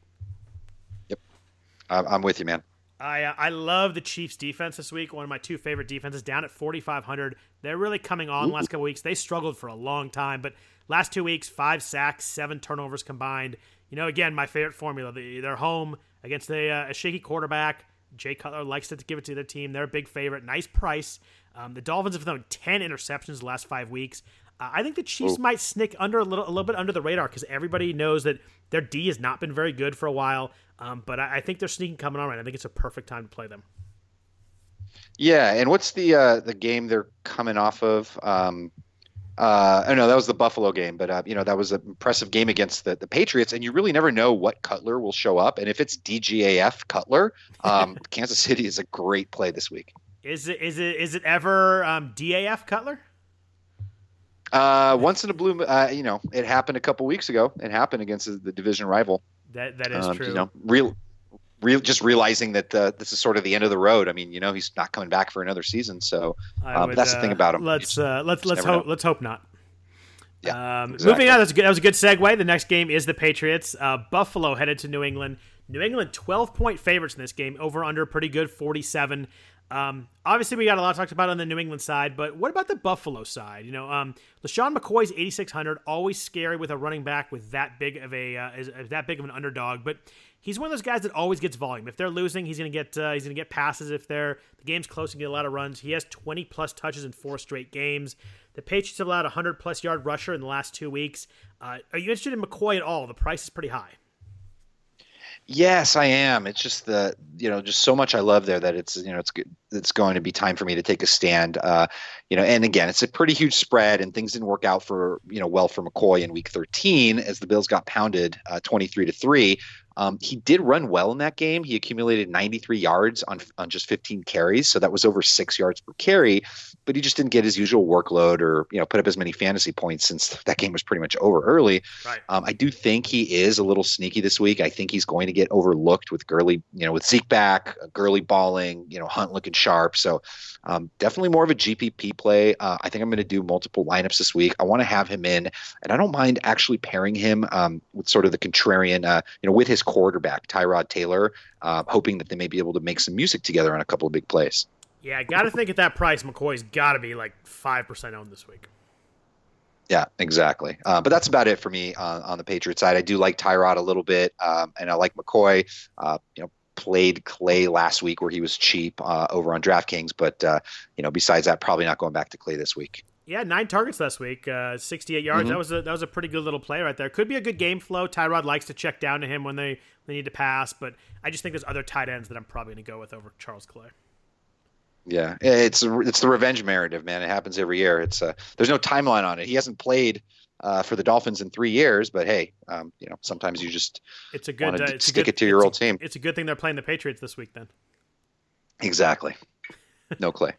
Yep, I'm with you, man. I uh, I love the Chiefs defense this week. One of my two favorite defenses down at 4500. They're really coming on the last couple weeks. They struggled for a long time, but last two weeks, five sacks, seven turnovers combined. You know, again, my favorite formula. They're home against a, uh, a shaky quarterback. Jay Cutler likes to give it to their team. They're a big favorite. Nice price. Um, the Dolphins have thrown 10 interceptions the last five weeks. Uh, I think the Chiefs might snick under a little, a little bit under the radar because everybody knows that their D has not been very good for a while. Um, but I, I, think they're sneaking coming on right. I think it's a perfect time to play them. Yeah, and what's the uh, the game they're coming off of? Um, uh, I know that was the Buffalo game, but uh, you know that was an impressive game against the, the Patriots, and you really never know what Cutler will show up. And if it's DGAF Cutler, um, [LAUGHS] Kansas City is a great play this week. Is it is it is it ever um, DAF Cutler? Uh, once in a blue, uh, you know, it happened a couple weeks ago. It happened against the division rival. That that is um, true. You know, real, real, just realizing that uh, this is sort of the end of the road. I mean, you know, he's not coming back for another season. So um, would, that's the thing uh, about him. Let's uh, let's let's hope know. let's hope not. Yeah, um, exactly. Moving on, that was, a good, that was a good segue. The next game is the Patriots. Uh, Buffalo headed to New England. New England 12 point favorites in this game. Over under pretty good 47. Um, obviously, we got a lot talked about on the New England side, but what about the Buffalo side? You know, um, LeSean McCoy's 8,600, always scary with a running back with that big of a uh, is, is that big of an underdog, but he's one of those guys that always gets volume. If they're losing, he's gonna get uh, he's gonna get passes. If they're the game's close, and get a lot of runs. He has 20 plus touches in four straight games. The Patriots have allowed a 100 plus yard rusher in the last two weeks. Uh, are you interested in McCoy at all? The price is pretty high. Yes, I am. It's just the you know just so much I love there that it's you know it's it's going to be time for me to take a stand. Uh, you know, and again, it's a pretty huge spread, and things didn't work out for you know well for McCoy in Week 13 as the Bills got pounded uh, 23 to three. Um, he did run well in that game. He accumulated 93 yards on on just 15 carries, so that was over six yards per carry. But he just didn't get his usual workload or you know put up as many fantasy points since that game was pretty much over early. Right. Um, I do think he is a little sneaky this week. I think he's going to get overlooked with Gurley, you know, with Zeke back, Gurley balling, you know, Hunt looking sharp. So um, definitely more of a GPP play. Uh, I think I'm going to do multiple lineups this week. I want to have him in, and I don't mind actually pairing him um, with sort of the contrarian, uh, you know, with his quarterback Tyrod Taylor, uh, hoping that they may be able to make some music together on a couple of big plays. Yeah, I got to think at that price, McCoy's got to be like five percent owned this week. Yeah, exactly. Uh, but that's about it for me on, on the Patriot side. I do like Tyrod a little bit, um, and I like McCoy. Uh, you know, played Clay last week where he was cheap uh, over on DraftKings, but uh, you know, besides that, probably not going back to Clay this week. Yeah, nine targets last week, uh, 68 yards. Mm-hmm. That was a that was a pretty good little play right there. Could be a good game flow. Tyrod likes to check down to him when they they need to pass, but I just think there's other tight ends that I'm probably going to go with over Charles Clay. Yeah, it's it's the revenge narrative, man. It happens every year. It's uh, there's no timeline on it. He hasn't played uh, for the Dolphins in three years, but hey, um, you know sometimes you just it's a good uh, it's stick good, it to your old a, team. It's a good thing they're playing the Patriots this week, then. Exactly. No [LAUGHS] Clay.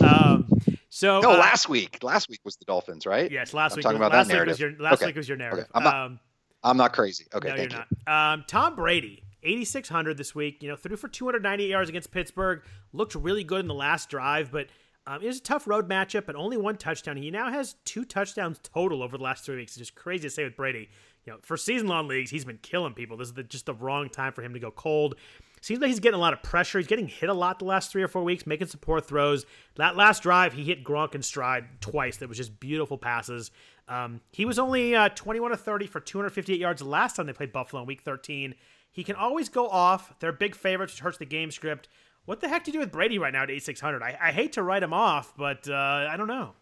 um, so no, uh, last week. Last week was the Dolphins, right? Yes, last I'm week. Talking about last that narrative. Was your, last okay. week was your narrative. Okay. I'm, not, um, I'm not crazy. Okay, no, thank you're you. not. Um, Tom Brady, 8,600 this week. You know, threw for 298 yards against Pittsburgh. Looked really good in the last drive, but um, it was a tough road matchup, but only one touchdown. He now has two touchdowns total over the last three weeks. It's just crazy to say with Brady. You know, for season-long leagues, he's been killing people. This is the, just the wrong time for him to go cold. Seems like he's getting a lot of pressure. He's getting hit a lot the last three or four weeks, making support throws. That last drive, he hit Gronk in stride twice. That was just beautiful passes. Um, he was only uh, 21 to 30 for 258 yards last time they played Buffalo in Week 13. He can always go off. They're big favorites, which hurts the game script. What the heck do you do with Brady right now at 8600? I, I hate to write him off, but uh, I don't know.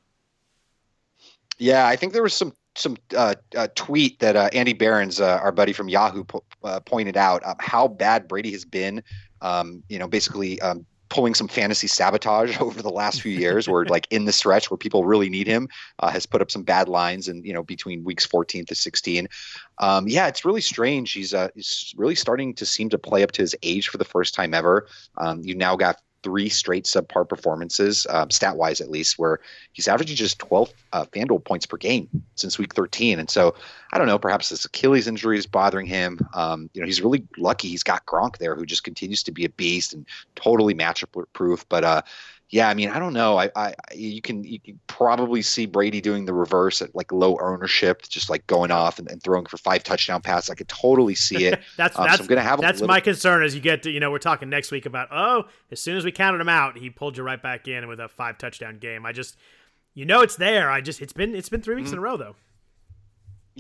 Yeah, I think there was some some uh, uh, tweet that uh, Andy Behrens, uh, our buddy from Yahoo, po- uh, pointed out how bad Brady has been. Um, you know, basically um, pulling some fantasy sabotage [LAUGHS] over the last few years, where like in the stretch where people really need him, uh, has put up some bad lines, and you know between weeks 14 to 16. Um, yeah, it's really strange. He's uh, he's really starting to seem to play up to his age for the first time ever. Um, you now got three straight subpar performances, um, stat wise at least, where he's averaging just 12 uh, FanDuel points per game since week 13. And so I don't know, perhaps this Achilles injury is bothering him. Um, you know, he's really lucky he's got Gronk there, who just continues to be a beast and totally matchup proof. But uh, yeah, I mean, I don't know. I, I, you can, you can probably see Brady doing the reverse at like low ownership, just like going off and, and throwing for five touchdown passes. I could totally see it. [LAUGHS] that's um, that's so I'm gonna have that's little... my concern as you get to, you know, we're talking next week about oh, as soon as we counted him out, he pulled you right back in with a five touchdown game. I just, you know, it's there. I just, it's been, it's been three weeks mm-hmm. in a row though.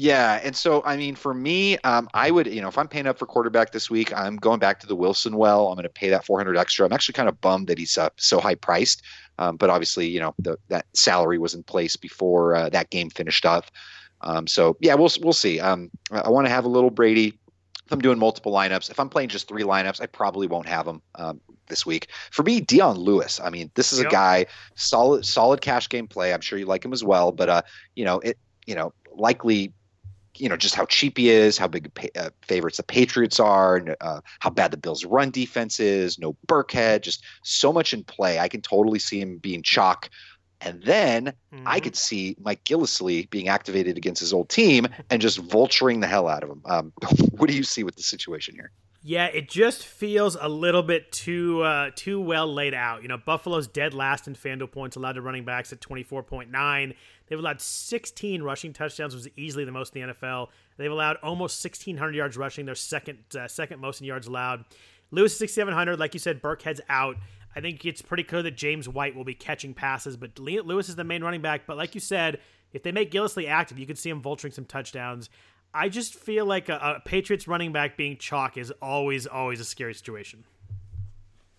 Yeah, and so I mean, for me, um, I would, you know, if I'm paying up for quarterback this week, I'm going back to the Wilson well. I'm going to pay that 400 extra. I'm actually kind of bummed that he's uh, so high priced, um, but obviously, you know, the, that salary was in place before uh, that game finished up. Um, so yeah, we'll we'll see. Um, I want to have a little Brady. If I'm doing multiple lineups, if I'm playing just three lineups, I probably won't have him um, this week. For me, Dion Lewis. I mean, this is yep. a guy solid solid cash game play. I'm sure you like him as well, but uh, you know, it you know likely you know just how cheap he is, how big uh, favorites the Patriots are, uh, how bad the Bills' run defense is. No Burkhead, just so much in play. I can totally see him being chalk. And then mm-hmm. I could see Mike Gillislee being activated against his old team and just vulturing the hell out of him. Um, [LAUGHS] what do you see with the situation here? Yeah, it just feels a little bit too uh, too well laid out. You know, Buffalo's dead last in FanDuel points allowed to running backs at 24.9. They've allowed 16 rushing touchdowns, which is easily the most in the NFL. They've allowed almost 1,600 yards rushing, their second uh, second most in yards allowed. Lewis 6,700, like you said, Burkhead's out. I think it's pretty clear that James White will be catching passes, but Lewis is the main running back. But like you said, if they make Gillislee active, you could see him vulturing some touchdowns. I just feel like a, a Patriots running back being chalk is always, always a scary situation.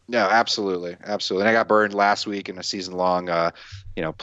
No, absolutely, absolutely. And I got burned last week in a season long, uh, you know,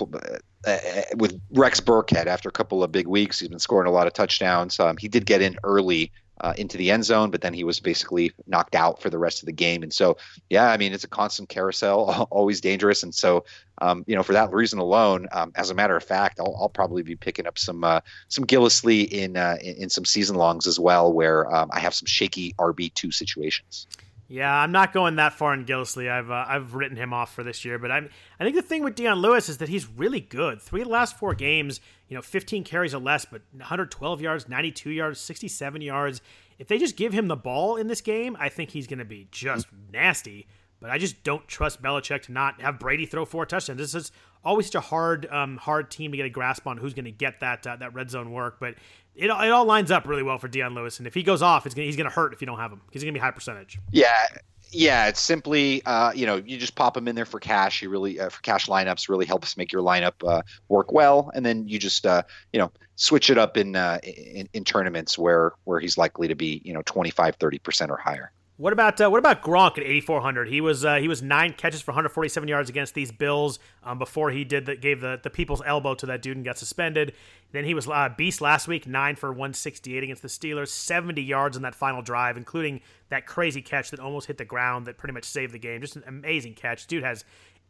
with Rex Burkhead after a couple of big weeks. He's been scoring a lot of touchdowns. Um, he did get in early uh, into the end zone, but then he was basically knocked out for the rest of the game. And so, yeah, I mean, it's a constant carousel, [LAUGHS] always dangerous. And so, um, you know, for that reason alone, um, as a matter of fact, I'll, I'll probably be picking up some uh, some Gillislee in, uh, in, in some season longs as well, where um, I have some shaky RB two situations. Yeah, I'm not going that far in Gillislee. I've uh, I've written him off for this year, but I'm I think the thing with Dion Lewis is that he's really good. Three last four games, you know, 15 carries or less, but 112 yards, 92 yards, 67 yards. If they just give him the ball in this game, I think he's going to be just nasty. But I just don't trust Belichick to not have Brady throw four touchdowns. This is always such a hard, um, hard team to get a grasp on who's going to get that uh, that red zone work. But it, it all lines up really well for Dion Lewis, and if he goes off, it's gonna, he's going to hurt if you don't have him. He's going to be high percentage. Yeah, yeah, it's simply uh, you know you just pop them in there for cash. You really uh, for cash lineups really helps make your lineup uh, work well, and then you just uh, you know switch it up in, uh, in, in tournaments where where he's likely to be you know 25 30 percent or higher. What about uh, what about Gronk at 8400? He was uh, he was nine catches for 147 yards against these Bills um, before he did that gave the, the people's elbow to that dude and got suspended. Then he was uh, beast last week, nine for 168 against the Steelers, 70 yards on that final drive, including that crazy catch that almost hit the ground that pretty much saved the game. Just an amazing catch. Dude has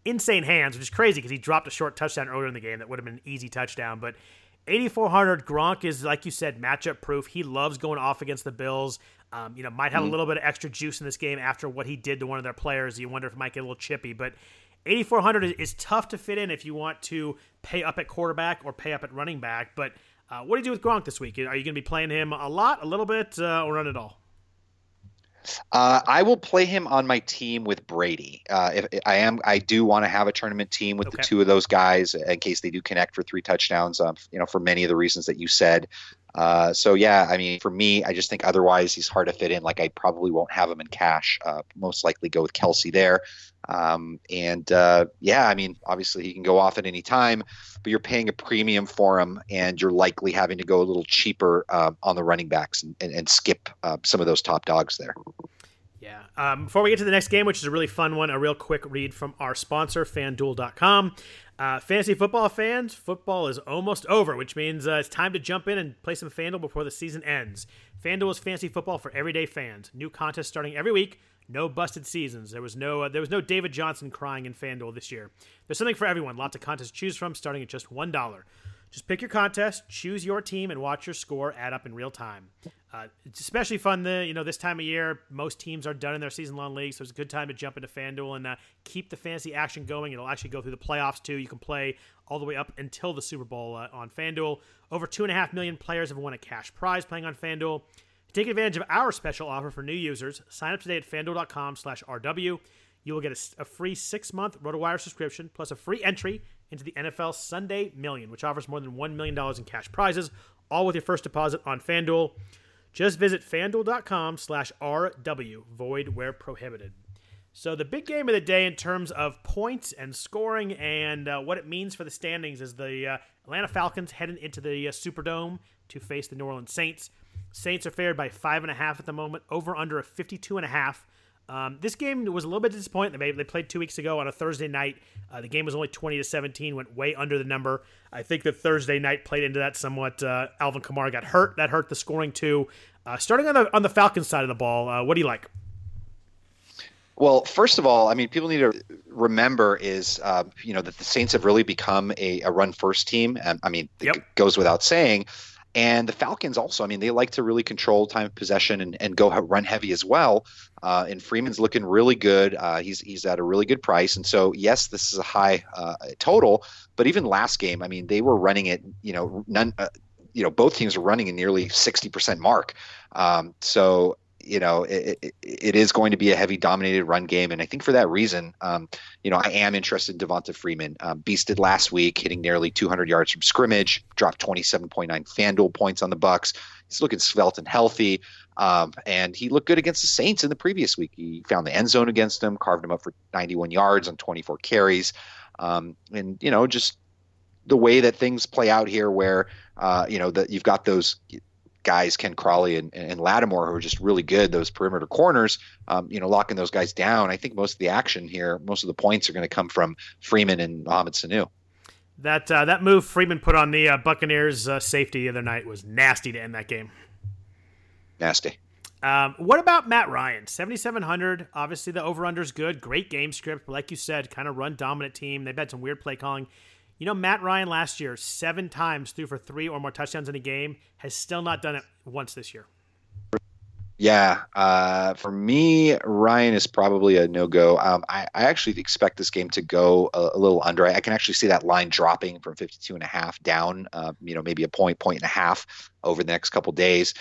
insane hands, which is crazy because he dropped a short touchdown earlier in the game that would have been an easy touchdown, but 8400 Gronk is like you said matchup proof. He loves going off against the Bills. Um, you know, might have mm-hmm. a little bit of extra juice in this game after what he did to one of their players. You wonder if it might get a little chippy, but 8400 is, is tough to fit in if you want to pay up at quarterback or pay up at running back. But uh, what do you do with Gronk this week? Are you going to be playing him a lot, a little bit, uh, or none at all? Uh, I will play him on my team with Brady. Uh, if, if I am, I do want to have a tournament team with okay. the two of those guys in case they do connect for three touchdowns. Um, you know, for many of the reasons that you said. Uh, so yeah, I mean, for me, I just think otherwise he's hard to fit in. Like I probably won't have him in cash. Uh, most likely go with Kelce there. Um, and uh, yeah, I mean, obviously he can go off at any time, but you're paying a premium for him, and you're likely having to go a little cheaper uh, on the running backs and, and, and skip uh, some of those top dogs there. Yeah. Um, before we get to the next game, which is a really fun one, a real quick read from our sponsor, FanDuel.com. Uh, fantasy football fans, football is almost over, which means uh, it's time to jump in and play some FanDuel before the season ends. FanDuel is fantasy football for everyday fans. New contests starting every week. No busted seasons. There was no uh, there was no David Johnson crying in FanDuel this year. There's something for everyone. Lots of contests to choose from, starting at just one dollar. Just pick your contest, choose your team, and watch your score add up in real time. Uh, it's especially fun the you know this time of year. Most teams are done in their season long leagues, so it's a good time to jump into FanDuel and uh, keep the fantasy action going. It'll actually go through the playoffs too. You can play all the way up until the Super Bowl uh, on FanDuel. Over two and a half million players have won a cash prize playing on FanDuel. Take advantage of our special offer for new users. Sign up today at FanDuel.com/rw. You will get a, a free six-month RotoWire subscription plus a free entry into the NFL Sunday Million, which offers more than $1 million in cash prizes, all with your first deposit on FanDuel. Just visit fanduel.com slash RW, void where prohibited. So, the big game of the day in terms of points and scoring and uh, what it means for the standings is the uh, Atlanta Falcons heading into the uh, Superdome to face the New Orleans Saints. Saints are favored by five and a half at the moment, over under a 52 and a half. Um, this game was a little bit disappointing. They, they played two weeks ago on a Thursday night. Uh, the game was only 20 to 17, went way under the number. I think the Thursday night played into that somewhat. Uh, Alvin Kamara got hurt. That hurt the scoring too. Uh, starting on the on the Falcons side of the ball, uh, what do you like? Well, first of all, I mean, people need to remember is uh, you know that the Saints have really become a, a run first team, and I mean, yep. it goes without saying. And the Falcons also, I mean, they like to really control time of possession and, and go run heavy as well. Uh, and Freeman's looking really good. Uh, he's he's at a really good price. And so, yes, this is a high uh, total. But even last game, I mean, they were running it. You know, none. Uh, you know, both teams were running a nearly sixty percent mark. Um, so you know, it, it, it is going to be a heavy dominated run game. And I think for that reason, um, you know, I am interested in Devonta Freeman. Um, beasted last week, hitting nearly 200 yards from scrimmage, dropped 27.9 FanDuel points on the Bucs. He's looking svelte and healthy. Um, and he looked good against the Saints in the previous week. He found the end zone against them, carved him up for 91 yards on 24 carries. Um, and, you know, just the way that things play out here, where, uh, you know, that you've got those guys, Ken Crawley and, and Lattimore, who are just really good, those perimeter corners, um, you know, locking those guys down. I think most of the action here, most of the points are going to come from Freeman and Mohamed Sanu. That uh, that move Freeman put on the uh, Buccaneers uh, safety the other night was nasty to end that game. Nasty. Um, what about Matt Ryan? 7,700. Obviously, the over under is good. Great game script. But like you said, kind of run dominant team. They've had some weird play calling. You know, Matt Ryan last year, seven times threw for three or more touchdowns in a game, has still not done it once this year. Yeah, uh, for me, Ryan is probably a no go. Um, I, I, actually expect this game to go a, a little under. I, I, can actually see that line dropping from 52 and a half down, uh, you know, maybe a point, point and a half over the next couple days.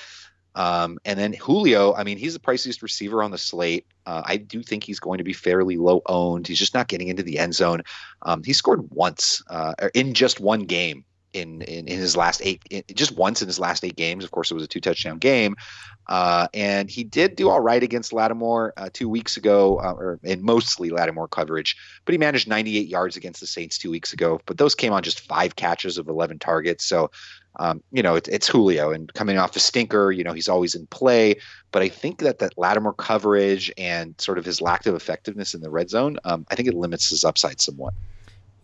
Um, and then Julio, I mean, he's the priciest receiver on the slate. Uh, I do think he's going to be fairly low owned. He's just not getting into the end zone. Um, he scored once uh, in just one game in, in, in his last eight, in, just once in his last eight games. Of course, it was a two touchdown game. Uh, and he did do all right against Lattimore uh, two weeks ago, uh, or in mostly Lattimore coverage, but he managed 98 yards against the Saints two weeks ago. But those came on just five catches of 11 targets. So um, you know, it, it's Julio and coming off a stinker, you know, he's always in play. But I think that that Lattimore coverage and sort of his lack of effectiveness in the red zone, um, I think it limits his upside somewhat.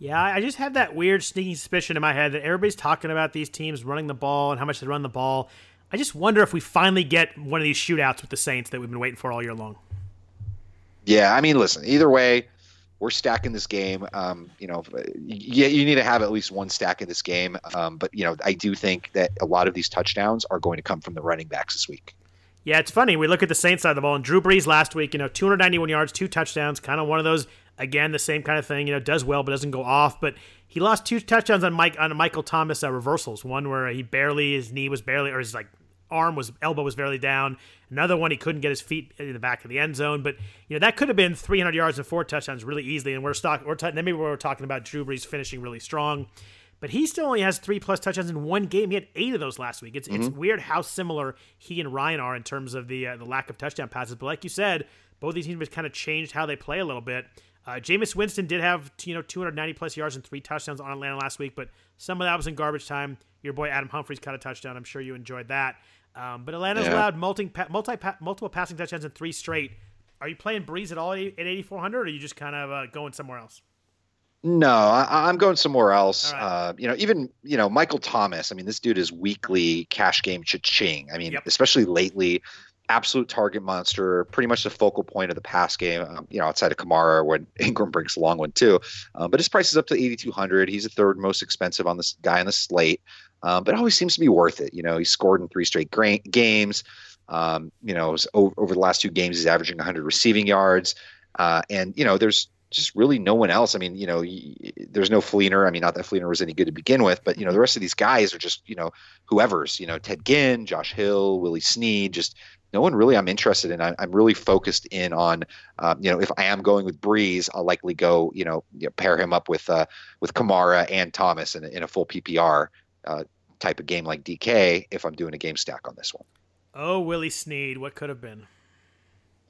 Yeah, I just have that weird sneaking suspicion in my head that everybody's talking about these teams running the ball and how much they run the ball. I just wonder if we finally get one of these shootouts with the Saints that we've been waiting for all year long. Yeah, I mean, listen, either way, we're stacking this game. Um, you know, you, you need to have at least one stack in this game. Um, but you know, I do think that a lot of these touchdowns are going to come from the running backs this week. Yeah, it's funny. We look at the Saints side of the ball, and Drew Brees last week, you know, 291 yards, two touchdowns, kind of one of those. Again, the same kind of thing. You know, does well but doesn't go off. But he lost two touchdowns on Mike on Michael Thomas uh, reversals. One where he barely his knee was barely or his like arm was elbow was barely down. Another one he couldn't get his feet in the back of the end zone. But you know that could have been 300 yards and four touchdowns really easily. And we're stock we're t- then maybe we're talking about Drew Brees finishing really strong. But he still only has three plus touchdowns in one game. He had eight of those last week. It's mm-hmm. it's weird how similar he and Ryan are in terms of the uh, the lack of touchdown passes. But like you said, both these teams have kind of changed how they play a little bit. Uh, Jameis Winston did have you know 290 plus yards and three touchdowns on Atlanta last week, but some of that was in garbage time. Your boy Adam Humphries caught a touchdown. I'm sure you enjoyed that. Um, but Atlanta's yeah. allowed multi, multi, multiple passing touchdowns in three straight. Are you playing Brees at all at 8,400, or are you just kind of uh, going somewhere else? No, I, am going somewhere else. Right. Uh, you know, even you know Michael Thomas. I mean, this dude is weekly cash game cha-ching. I mean, yep. especially lately, absolute target monster. Pretty much the focal point of the pass game. Um, you know, outside of Kamara, when [LAUGHS] Ingram brings a long one too. Um, but his price is up to 8,200. He's the third most expensive on this guy on the slate um, but always seems to be worth it. You know, he scored in three straight gra- games. Um, you know, over, over, the last two games, he's averaging 100 receiving yards. Uh, and you know, there's just really no one else. I mean, you know, there's no Fleener. I mean, not that Fleener was any good to begin with, but you know, the rest of these guys are just you know whoever's. You know, Ted Ginn, Josh Hill, Willie Snead, just no one really I'm interested in. I, am really focused in on, um, you know, if I am going with Brees, I'll likely go, you know, pair him up with uh, with Kamara and Thomas in, in a full PPR uh, type of game like DK if I'm doing a game stack on this one. Oh, Willie Snead, what could have been?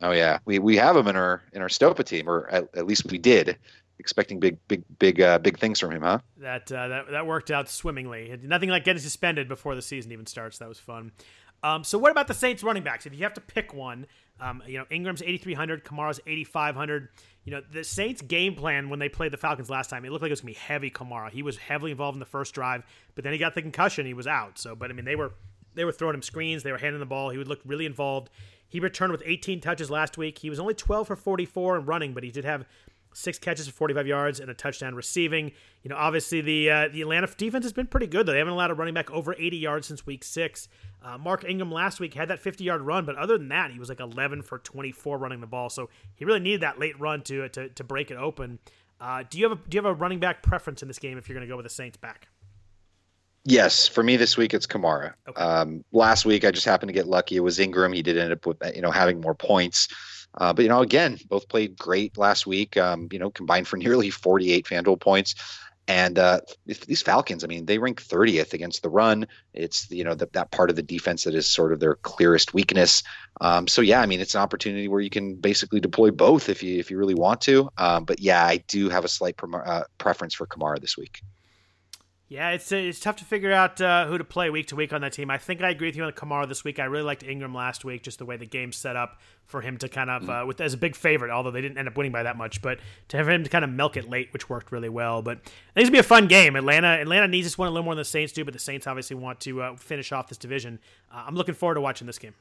Oh yeah, we we have him in our in our Stopa team, or at, at least we did. Expecting big, big, big, uh, big things from him, huh? That uh, that that worked out swimmingly. Nothing like getting suspended before the season even starts. That was fun. Um, so what about the Saints running backs? If you have to pick one, um, you know Ingram's 8,300, Kamara's 8,500 you know, the Saints' game plan when they played the Falcons last time, it looked like it was going to be heavy Kamara. He was heavily involved in the first drive, but then he got the concussion. He was out. So, but I mean, they were they were throwing him screens. They were handing the ball. He would look really involved. He returned with 18 touches last week. He was only 12 for 44 and running, but he did have six catches for 45 yards and a touchdown receiving. You know, obviously the uh, the Atlanta defense has been pretty good though. They haven't allowed a running back over 80 yards since week six. Uh, Mark Ingram last week had that 50 yard run, but other than that, he was like 11 for 24 running the ball. So he really needed that late run to to, to break it open. Uh, do you have a do you have a running back preference in this game if you're going to go with the Saints back? Yes, for me this week it's Kamara. Okay. Um, last week I just happened to get lucky. It was Ingram. He did end up with you know having more points. Uh, but you know, again, both played great last week. Um, you know, combined for [LAUGHS] nearly 48 Fanduel points. And uh, these Falcons, I mean, they rank 30th against the run. It's you know the, that part of the defense that is sort of their clearest weakness. Um, so yeah, I mean, it's an opportunity where you can basically deploy both if you if you really want to. Um, but yeah, I do have a slight pre- uh, preference for Kamara this week. Yeah, it's it's tough to figure out uh, who to play week to week on that team. I think I agree with you on Kamara this week. I really liked Ingram last week, just the way the game set up for him to kind of uh, with as a big favorite, although they didn't end up winning by that much. But to have him to kind of milk it late, which worked really well. But it needs to be a fun game. Atlanta Atlanta needs this one a little more than the Saints do, but the Saints obviously want to uh, finish off this division. Uh, I'm looking forward to watching this game.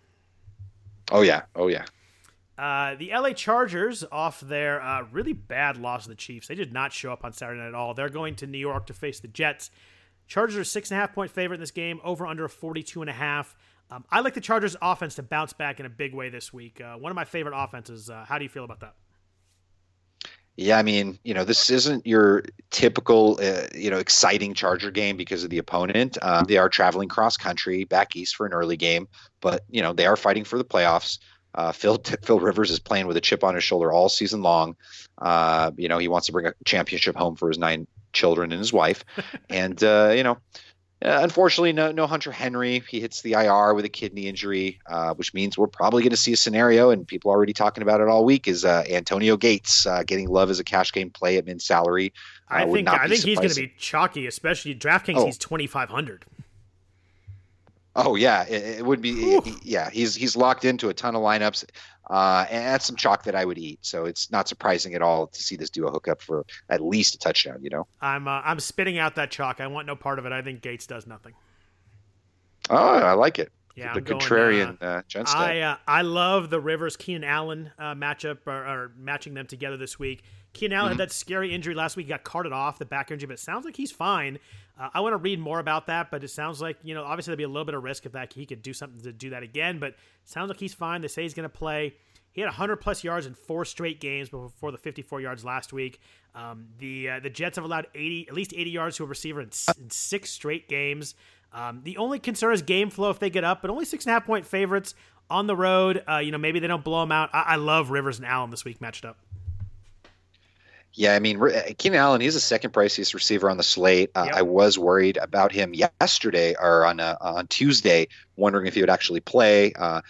Oh yeah, oh yeah. Uh, the LA Chargers, off their uh, really bad loss to the Chiefs, they did not show up on Saturday night at all. They're going to New York to face the Jets. Chargers are six and a half point favorite in this game, over under 42 and a half. Um, I like the Chargers offense to bounce back in a big way this week. Uh, one of my favorite offenses. Uh, how do you feel about that? Yeah, I mean, you know, this isn't your typical, uh, you know, exciting Charger game because of the opponent. Um, they are traveling cross country back east for an early game, but you know they are fighting for the playoffs. Uh, Phil [LAUGHS] Phil Rivers is playing with a chip on his shoulder all season long. Uh, you know, he wants to bring a championship home for his nine children and his wife. [LAUGHS] and uh, you know, uh, unfortunately, no no Hunter Henry. He hits the IR with a kidney injury, uh, which means we're probably going to see a scenario, and people are already talking about it all week. Is uh, Antonio Gates uh, getting love as a cash game play at min salary? I think I think he's going to be chalky, especially DraftKings. Oh. He's twenty five hundred. Oh yeah, it, it would be. Yeah, he's he's locked into a ton of lineups. Uh, and that's some chalk that I would eat. So it's not surprising at all to see this duo hook up for at least a touchdown. You know, I'm uh, I'm spitting out that chalk. I want no part of it. I think Gates does nothing. Oh, I like it. Yeah, the I'm contrarian going, uh, uh, I uh, I love the Rivers Keenan Allen uh, matchup or, or, matching them together this week. Keenan Allen mm-hmm. had that scary injury last week. He got carted off the back injury, but it sounds like he's fine. Uh, I want to read more about that, but it sounds like you know obviously there'd be a little bit of risk if that he could do something to do that again. But sounds like he's fine. They say he's going to play. He had 100 plus yards in four straight games before the 54 yards last week. Um, the uh, the Jets have allowed 80 at least 80 yards to a receiver in, in six straight games. Um, the only concern is game flow if they get up, but only six and a half point favorites on the road. Uh, you know, maybe they don't blow them out. I, I love Rivers and Allen this week matched up. Yeah, I mean, Keenan Allen, he's the second priciest receiver on the slate. Uh, yep. I was worried about him yesterday or on uh, on Tuesday, wondering if he would actually play. Uh,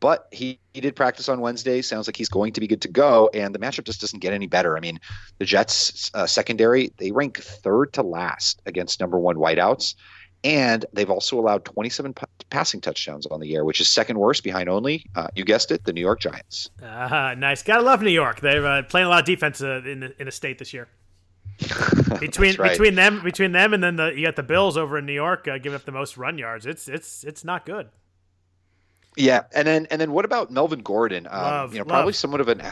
but he, he did practice on Wednesday. Sounds like he's going to be good to go. And the matchup just doesn't get any better. I mean, the Jets uh, secondary, they rank third to last against number one wideouts. And they've also allowed 27 p- passing touchdowns on the year, which is second worst behind only, uh, you guessed it, the New York Giants. Uh, nice. Gotta love New York. They're uh, playing a lot of defense uh, in, the, in a state this year. [LAUGHS] between right. between them between them and then the you got the Bills over in New York uh, giving up the most run yards. It's it's it's not good. Yeah, and then and then what about Melvin Gordon? Um, love, you know, probably love. somewhat of an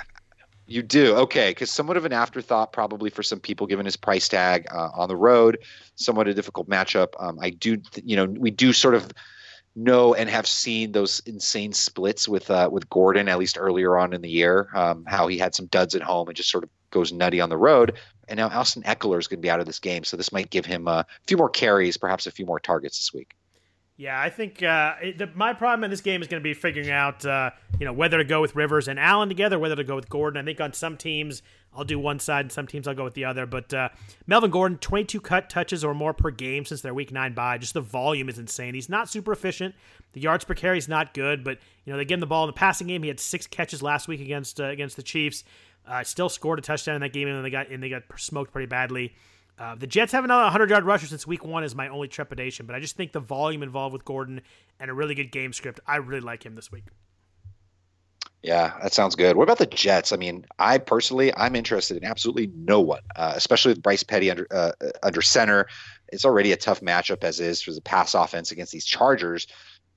you do okay because somewhat of an afterthought probably for some people given his price tag uh, on the road, somewhat a difficult matchup. Um, I do, you know, we do sort of know and have seen those insane splits with uh, with Gordon at least earlier on in the year. Um, how he had some duds at home and just sort of goes nutty on the road. And now Austin Ekeler is going to be out of this game, so this might give him a few more carries, perhaps a few more targets this week. Yeah, I think uh, the, my problem in this game is going to be figuring out, uh, you know, whether to go with Rivers and Allen together, whether to go with Gordon. I think on some teams I'll do one side, and some teams I'll go with the other. But uh, Melvin Gordon, 22 cut touches or more per game since their Week Nine bye. Just the volume is insane. He's not super efficient. The yards per carry is not good, but you know they give him the ball in the passing game. He had six catches last week against uh, against the Chiefs. Uh, still scored a touchdown in that game, and they got and they got smoked pretty badly. Uh, the Jets have another 100 yard rusher since week one is my only trepidation, but I just think the volume involved with Gordon and a really good game script, I really like him this week. Yeah, that sounds good. What about the Jets? I mean, I personally, I'm interested in absolutely no one, uh, especially with Bryce Petty under uh, under center. It's already a tough matchup as is for the pass offense against these Chargers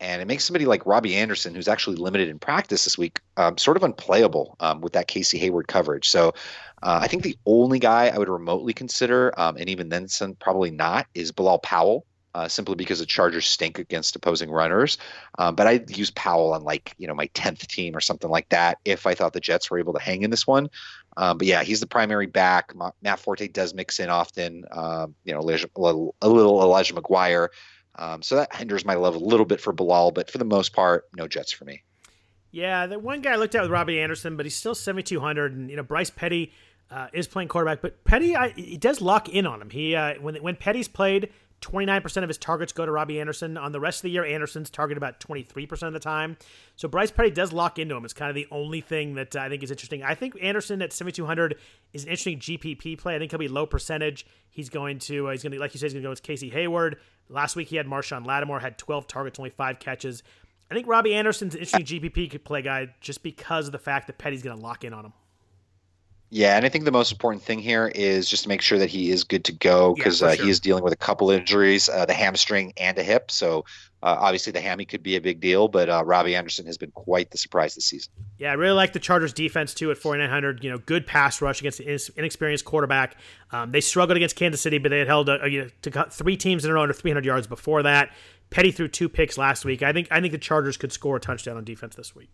and it makes somebody like Robbie Anderson, who's actually limited in practice this week, um, sort of unplayable um, with that Casey Hayward coverage. So uh, I think the only guy I would remotely consider, um, and even then some, probably not, is Bilal Powell. Uh, simply because the Chargers stink against opposing runners, um, but I'd use Powell on like you know my tenth team or something like that if I thought the Jets were able to hang in this one. Um, but yeah, he's the primary back. Matt Forte does mix in often. Um, you know, a little, a little Elijah McGuire. Um, so that hinders my love a little bit for Bilal, but for the most part, no Jets for me. Yeah, the one guy I looked at with Robbie Anderson, but he's still 7,200. And, you know, Bryce Petty, uh, is playing quarterback, but Petty, I, he does lock in on him. He uh, when when Petty's played, 29% of his targets go to Robbie Anderson. On the rest of the year, Anderson's target about 23% of the time. So Bryce Petty does lock into him. It's kind of the only thing that I think is interesting. I think Anderson at 7,200 is an interesting GPP play. I think he'll be low percentage. He's going to, uh, he's going to, like you said, he's going to go with Casey Hayward. Last week he had Marshon Lattimore, had 12 targets, only five catches. I think Robbie Anderson's an interesting GPP play guy just because of the fact that Petty's going to lock in on him. Yeah, and I think the most important thing here is just to make sure that he is good to go because yeah, uh, sure. he is dealing with a couple injuries, uh, the hamstring and a hip. So uh, obviously the hammy could be a big deal, but uh, Robbie Anderson has been quite the surprise this season. Yeah, I really like the Chargers defense too at 4,900. You know, good pass rush against an inexperienced quarterback. Um, they struggled against Kansas City, but they had held a, you know, to three teams in a row under 300 yards before that. Petty threw two picks last week. I think I think the Chargers could score a touchdown on defense this week.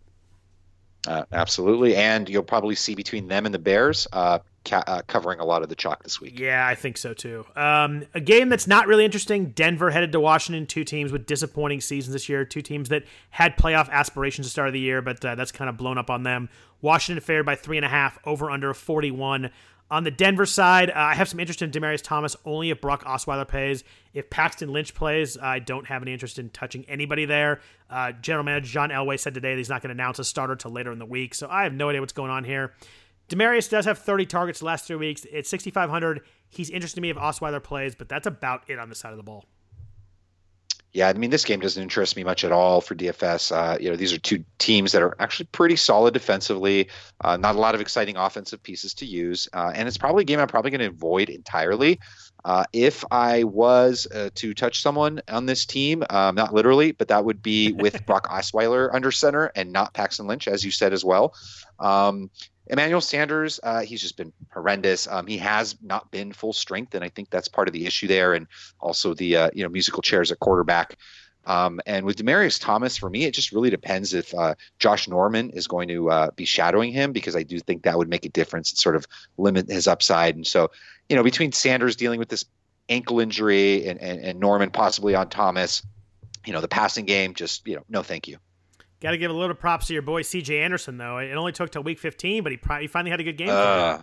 Uh, absolutely, and you'll probably see between them and the Bears uh, ca- uh, covering a lot of the chalk this week. Yeah, I think so too. Um, a game that's not really interesting. Denver headed to Washington. Two teams with disappointing seasons this year. Two teams that had playoff aspirations to start of the year, but uh, that's kind of blown up on them. Washington fared by three and a half, over under forty one. On the Denver side, uh, I have some interest in Demaryius Thomas only if Brock Osweiler plays. If Paxton Lynch plays, I don't have any interest in touching anybody there. Uh, General Manager John Elway said today that he's not going to announce a starter until later in the week, so I have no idea what's going on here. Demaryius does have 30 targets the last three weeks. It's 6,500. He's interested to me if Osweiler plays, but that's about it on the side of the ball. Yeah, I mean, this game doesn't interest me much at all for DFS. Uh, you know, these are two teams that are actually pretty solid defensively. Uh, not a lot of exciting offensive pieces to use, uh, and it's probably a game I'm probably going to avoid entirely. Uh, if I was uh, to touch someone on this team, um, not literally, but that would be with [LAUGHS] Brock Osweiler under center and not Paxton Lynch, as you said as well. Um, Emmanuel Sanders, uh, he's just been horrendous. Um, he has not been full strength, and I think that's part of the issue there. And also the uh, you know musical chairs at quarterback. Um, and with Demaryius Thomas, for me, it just really depends if uh, Josh Norman is going to uh, be shadowing him because I do think that would make a difference and sort of limit his upside. And so, you know, between Sanders dealing with this ankle injury and, and, and Norman possibly on Thomas, you know, the passing game, just you know, no, thank you. Got to give a little props to your boy C.J. Anderson, though. It only took till week 15, but he, he finally had a good game. Uh,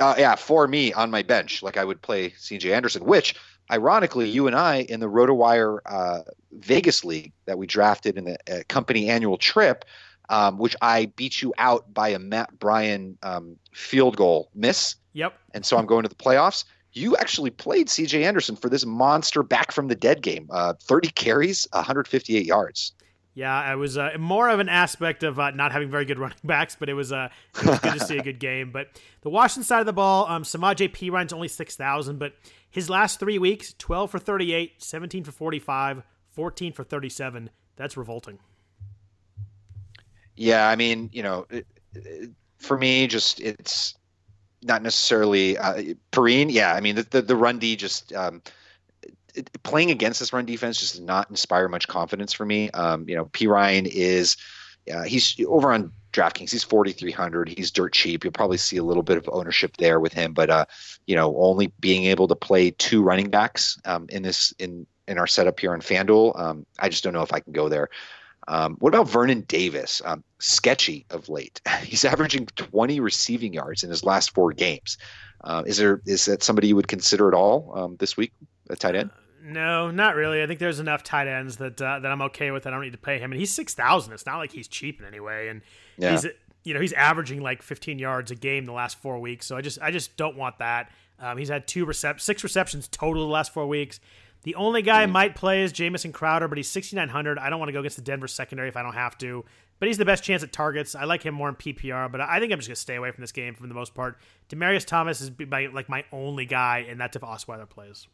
uh, yeah, for me on my bench, like I would play C.J. Anderson, which ironically, you and I in the RotoWire uh, Vegas League that we drafted in the uh, company annual trip, um, which I beat you out by a Matt Bryant um, field goal miss. Yep. And so I'm going to the playoffs. You actually played C.J. Anderson for this monster back from the dead game. Uh, 30 carries, 158 yards. Yeah, it was uh, more of an aspect of uh, not having very good [LAUGHS] running backs, but it was, uh, it was good to see a good game. But the Washington side of the ball, um, Samaje Perine's only 6,000, but his last three weeks 12 for 38, 17 for 45, 14 for 37. That's revolting. Yeah, I mean, you know, it, it, for me, just it's not necessarily uh, Perine. Yeah, I mean, the, the, the run D just. Um, playing against this run defense just does not inspire much confidence for me. Um, you know, Perine is uh, he's over on DraftKings. He's 4,300. He's dirt cheap. You'll probably see a little bit of ownership there with him, but uh, you know, only being able to play two running backs um, in this in in our setup here on FanDuel, um, I just don't know if I can go there. Um, what about Vernon Davis? Um, sketchy of late. [LAUGHS] He's averaging 20 receiving yards in his last four games. Uh, is there is that somebody you would consider at all um, this week, a tight end? No, not really. I think there's enough tight ends that uh, that I'm okay with. I don't need to pay him, and he's six thousand. It's not like he's cheap in any way, and yeah. he's you know he's averaging like 15 yards a game the last four weeks. So I just I just don't want that. Um, he's had two recep- six receptions total the last four weeks. The only guy mm. I might play is Jamison Crowder, but he's 6,900. I don't want to go against the Denver secondary if I don't have to. But he's the best chance at targets. I like him more in PPR, but I think I'm just going to stay away from this game for the most part. Demaryius Thomas is my, like my only guy, and that's if Osweiler plays.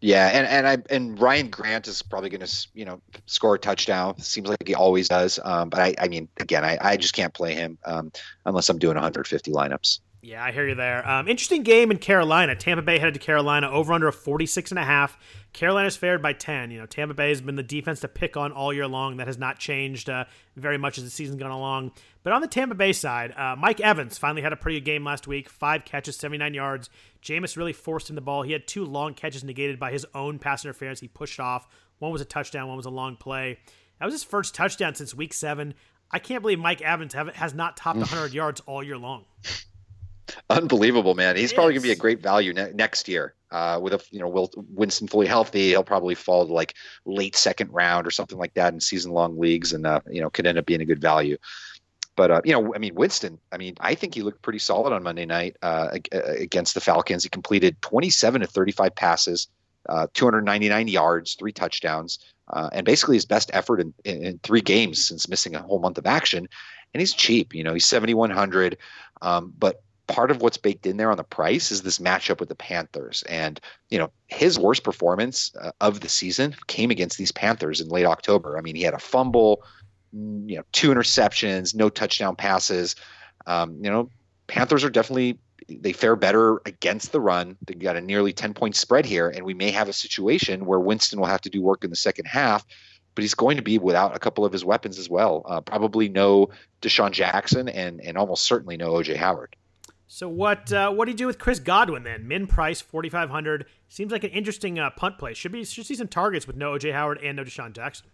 Yeah, and and I and Ryan Grant is probably going to you know score a touchdown. Seems like he always does. Um, but I, I mean, again, I, I just can't play him um, unless I'm doing 150 lineups. Yeah, I hear you there. Um, interesting game in Carolina. Tampa Bay headed to Carolina over under a 46 and a half. Carolina's fared by 10. You know, Tampa Bay has been the defense to pick on all year long. That has not changed uh, very much as the season's gone along. But on the Tampa Bay side, uh, Mike Evans finally had a pretty good game last week. Five catches, 79 yards. Jameis really forced him the ball. He had two long catches negated by his own pass interference. He pushed off. One was a touchdown, one was a long play. That was his first touchdown since week seven. I can't believe Mike Evans have, has not topped 100 yards all year long. Unbelievable, man. He's probably going to be a great value ne- next year. Uh, with a you know Will, Winston fully healthy, he'll probably fall to like late second round or something like that in season long leagues, and uh, you know could end up being a good value. But uh, you know, I mean, Winston. I mean, I think he looked pretty solid on Monday night uh, against the Falcons. He completed 27 to 35 passes, uh, 299 yards, three touchdowns, uh, and basically his best effort in, in, in, three games since missing a whole month of action. And he's cheap. You know, he's 7,100. Um, but part of what's baked in there on the price is this matchup with the Panthers. And, you know, his worst performance uh, of the season came against these Panthers in late October. I mean, he had a fumble, you know, two interceptions, no touchdown passes. Um, you know, Panthers are definitely they fare better against the run. They got a nearly 10 point spread here, and we may have a situation where Winston will have to do work in the second half, but he's going to be without a couple of his weapons as well. Uh, probably no DeSean Jackson and and almost certainly no OJ Howard. So what uh, what do you do with Chris Godwin then? Min price forty five hundred seems like an interesting uh, punt play. Should be should see some targets with no OJ Howard and no DeSean Jackson.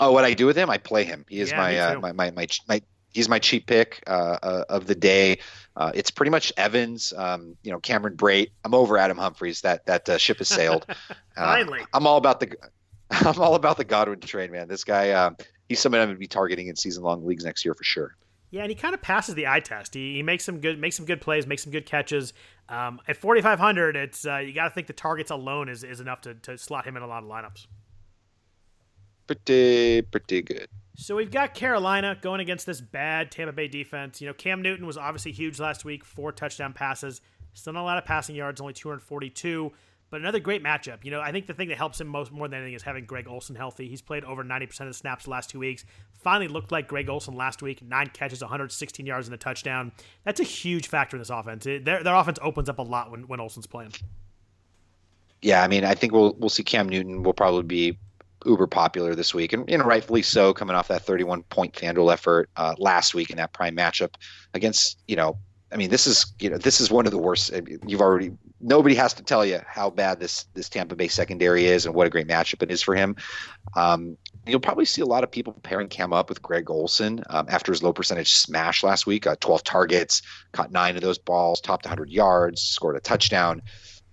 Oh, what I do with him? I play him. He is yeah, my, uh, my, my my my he's my cheap pick uh, uh, of the day. Uh, it's pretty much Evans, um, you know, Cameron Brate. I'm over Adam Humphries. That that uh, ship has sailed. [LAUGHS] Finally, I'm all about the [LAUGHS] I'm all about the Godwin train, man. This guy, um, he's somebody I'm going to be targeting in season long leagues next year for sure. Yeah, and he kind of passes the eye test. He, he makes some good makes some good plays, makes some good catches. Um, at 4,500, it's uh, you got to think the targets alone is, is enough to, to slot him in a lot of lineups pretty pretty good. So we've got Carolina going against this bad Tampa Bay defense. You know, Cam Newton was obviously huge last week, four touchdown passes. Still not a lot of passing yards, only 242. But another great matchup. You know, I think the thing that helps him most more than anything is having Greg Olsen healthy. He's played over 90% of the snaps the last two weeks. Finally looked like Greg Olsen last week. Nine catches, 116 yards, and a touchdown. That's a huge factor in this offense. It, their, their offense opens up a lot when, when Olsen's playing. Yeah, I mean, I think we'll we'll see Cam Newton will probably be uber popular this week, and you know rightfully so, coming off that 31 point Fanduel effort uh, last week in that prime matchup against you know. I mean, this is you know this is one of the worst. You've already nobody has to tell you how bad this this Tampa Bay secondary is and what a great matchup it is for him. Um, you'll probably see a lot of people pairing Cam up with Greg Olsen um, after his low percentage smash last week. Uh, 12 targets, caught nine of those balls, topped 100 yards, scored a touchdown.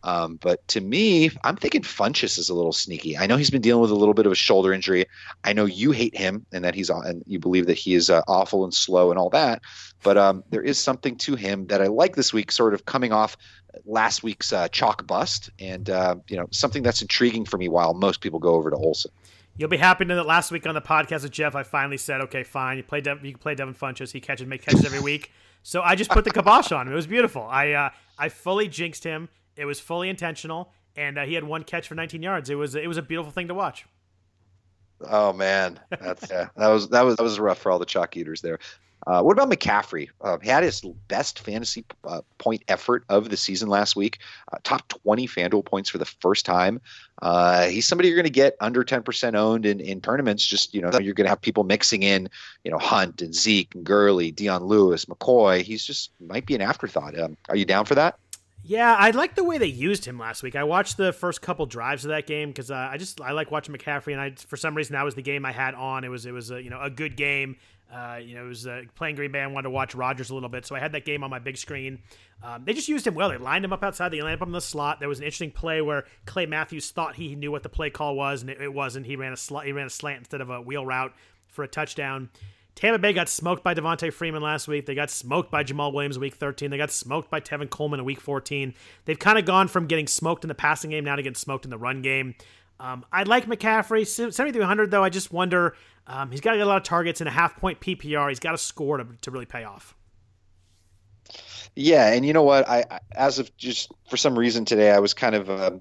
Um, but to me, I'm thinking Funchess is a little sneaky. I know he's been dealing with a little bit of a shoulder injury. I know you hate him and that he's and you believe that he is uh, awful and slow and all that. But um, there is something to him that I like this week, sort of coming off last week's uh, chalk bust, and uh, you know something that's intriguing for me. While most people go over to Olsen. You'll be happy to know that last week on the podcast with Jeff, I finally said, "Okay, fine. You play. De- you can play Devin Funchess. He catches, and make catches every week." [LAUGHS] So I just put the kibosh on him. It was beautiful. I uh, I fully jinxed him. It was fully intentional, and uh, he had one catch for 19 yards. It was it was a beautiful thing to watch. Oh man, that's yeah, that was that was that was rough for all the chalk eaters there. Uh, what about McCaffrey? Uh, he had his best fantasy uh, point effort of the season last week. Uh, top 20 FanDuel points for the first time. Uh, he's somebody you're going to get under 10% owned in, in tournaments. Just, you know, you're going to have people mixing in, you know, Hunt and Zeke and Gurley, Dion Lewis, McCoy. He's just might be an afterthought. Um, are you down for that? Yeah, I like the way they used him last week. I watched the first couple drives of that game because uh, I just I like watching McCaffrey, and I for some reason that was the game I had on. It was it was a, you know a good game. Uh, you know, it was uh, playing Green Bay. I wanted to watch Rodgers a little bit, so I had that game on my big screen. Um, they just used him well. They lined him up outside. They lined him up in the slot. There was an interesting play where Clay Matthews thought he knew what the play call was, and it, it wasn't. He ran a sl- he ran a slant instead of a wheel route for a touchdown. Tampa Bay got smoked by Devonta Freeman last week. They got smoked by Jamaal Williams week 13. They got smoked by Tevin Coleman in week 14. They've kind of gone from getting smoked in the passing game now to getting smoked in the run game. Um, I like McCaffrey. 7,300, though, I just wonder. Um, he's got to get a lot of targets in a half point PPR. He's got to score to, to really pay off. Yeah, and you know what? I, as of just for some reason today, I was kind of uh,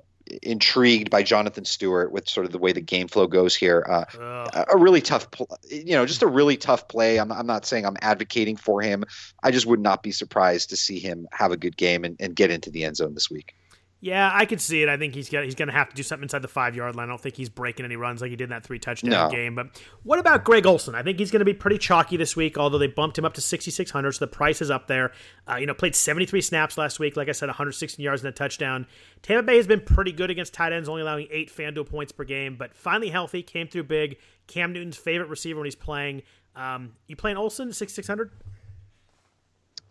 intrigued by Jonathan Stewart with sort of the way the game flow goes here. Uh, a really tough, pl- you know, just a really tough play. I'm, I'm not saying I'm advocating for him. I just would not be surprised to see him have a good game and, and get into the end zone this week. Yeah, I could see it. I think he's got, he's going to have to do something inside the five yard line. I don't think he's breaking any runs like he did in that three touchdown no. game. But what about Greg Olsen? I think he's going to be pretty chalky this week. Although they bumped him up to 6600, so the price is up there. Uh, you know, played 73 snaps last week. Like I said, 116 yards and a touchdown. Tampa Bay has been pretty good against tight ends, only allowing eight FanDuel points per game. But finally healthy, came through big. Cam Newton's favorite receiver when he's playing. Um, you playing Olsen 6600?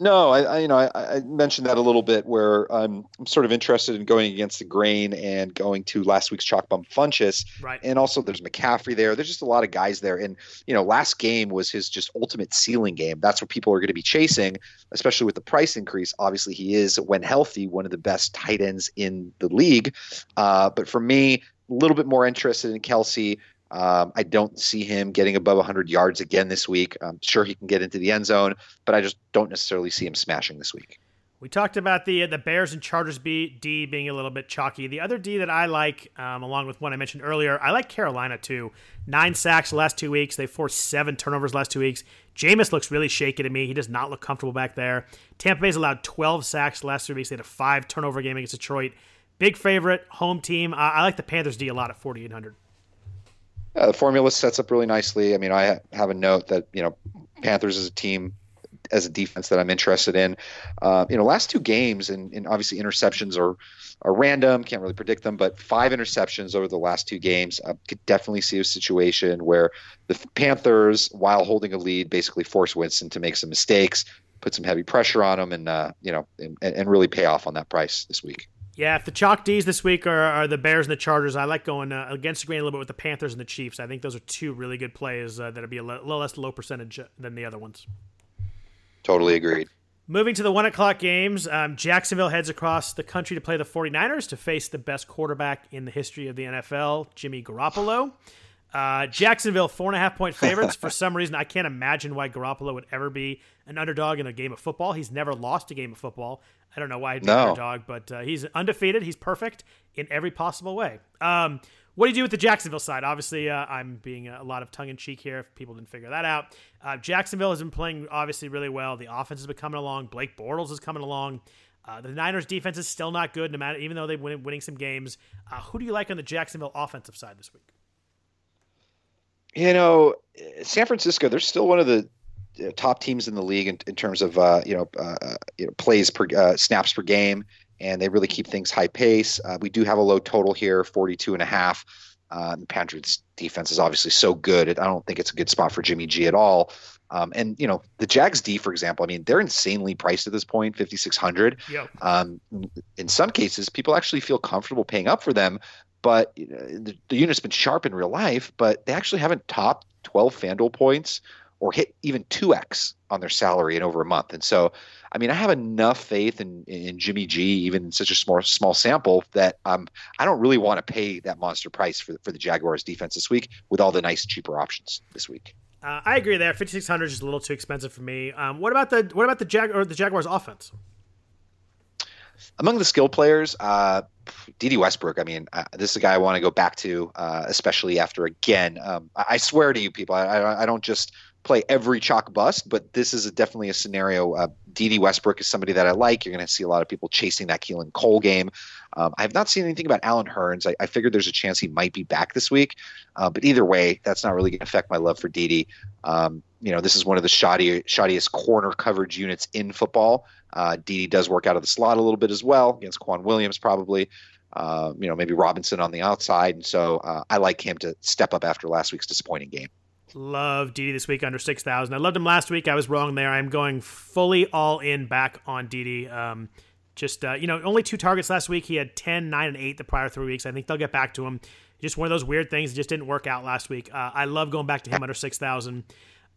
No, I, I you know I, I, mentioned that a little bit where I'm I'm sort of interested in going against the grain and going to last week's chalk bump Funchess. Right. And also there's McCaffrey there. There's just a lot of guys there. And you know, last game was his just ultimate ceiling game. That's what people are going to be chasing, especially with the price increase. Obviously, he is when healthy one of the best tight ends in the league. Uh, but for me, a little bit more interested in Kelce. Um, I don't see him getting above 100 yards again this week. I'm sure he can get into the end zone, but I just don't necessarily see him smashing this week. We talked about the the Bears and Chargers B, D being a little bit chalky. The other D that I like, um, along with one I mentioned earlier, I like Carolina too. Nine sacks last two weeks. They forced seven turnovers last two weeks. Jameis looks really shaky to me. He does not look comfortable back there. Tampa Bay's allowed 12 sacks last three weeks. They had a five turnover game against Detroit. Big favorite, home team. I, I like the Panthers D a lot at 4,800. Yeah, the formula sets up really nicely. I mean, I have a note that you know Panthers as a team, as a defense that I'm interested in. Uh, you know, last two games, and, and obviously interceptions are are random, can't really predict them, but five interceptions over the last two games. I could definitely see a situation where the Panthers, while holding a lead, basically force Winston to make some mistakes, put some heavy pressure on him, and uh, you know, and, and really pay off on that price this week. Yeah, if the chalk D's this week are, are the Bears and the Chargers, I like going uh, against the grain a little bit with the Panthers and the Chiefs. I think those are two really good plays uh, that'll be a little less low percentage than the other ones. Totally agreed. Moving to the one o'clock games, um, Jacksonville heads across the country to play the 49ers to face the best quarterback in the history of the NFL, Jimmy Garoppolo. Uh, Jacksonville, four and a half point favorites. For some reason, I can't imagine why Garoppolo would ever be an underdog in a game of football. He's never lost a game of football. I don't know why he'd be no. an underdog, but uh, he's undefeated. He's perfect in every possible way. Um, what do you do with the Jacksonville side? Obviously, uh, I'm being a lot of tongue in cheek here if people didn't figure that out. Uh, Jacksonville has been playing obviously really well. The offense has been coming along. Blake Bortles is coming along. Uh, the Niners defense is still not good, no matter even though they've been winning some games. Uh, who do you like on the Jacksonville offensive side this week? You know, San Francisco, they're still one of the uh, top teams in the league in, in terms of uh, you know uh, uh, you know plays per uh, snaps per game, and they really keep things high pace. Uh, we do have a low total here, 42 and a half. the Patriots defense is obviously so good. I don't think it's a good spot for Jimmy G at all. Um, and you know the Jags D, for example, I mean they're insanely priced at this point, 5600. Yep. Um, in some cases, people actually feel comfortable paying up for them but the, the unit's been sharp in real life, but they actually haven't topped 12 FanDuel points or hit even 2x on their salary in over a month. And so, I mean, I have enough faith in, in Jimmy G, even in such a small small sample, that um, I don't really want to pay that monster price for for the Jaguars defense this week with all the nice cheaper options this week. Uh, I agree there. Fifty six hundred is a little too expensive for me. Um, what about the what about the Jag or the Jaguars offense? Among the skill players, uh, Dede Westbrook. I mean, uh, this is a guy I want to go back to, uh, especially after again. Um, I, I, swear to you, people, I, I, I, don't just play every chalk bust, but this is a, definitely a scenario. Uh, Dede Westbrook is somebody that I like. You're going to see a lot of people chasing that Keelan Cole game. Um, I have not seen anything about Allen Hurns. I, I, figured there's a chance he might be back this week, uh, but either way, that's not really going to affect my love for Dede. Um, you know, this is one of the shoddy, shoddiest corner coverage units in football. Uh, Dede does work out of the slot a little bit as well against K'Waun Williams, probably. Uh, you know, maybe Robinson on the outside. And so uh, I like him to step up after last week's disappointing game. Love Dede this week under 6,000. I loved him last week. I was wrong there. I'm going fully all in back on Dede. Um, just, uh, you know, only two targets last week. He had 10, 9, and 8 the prior three weeks. I think they'll get back to him. Just one of those weird things. It just didn't work out last week. Uh, I love going back to him under 6,000.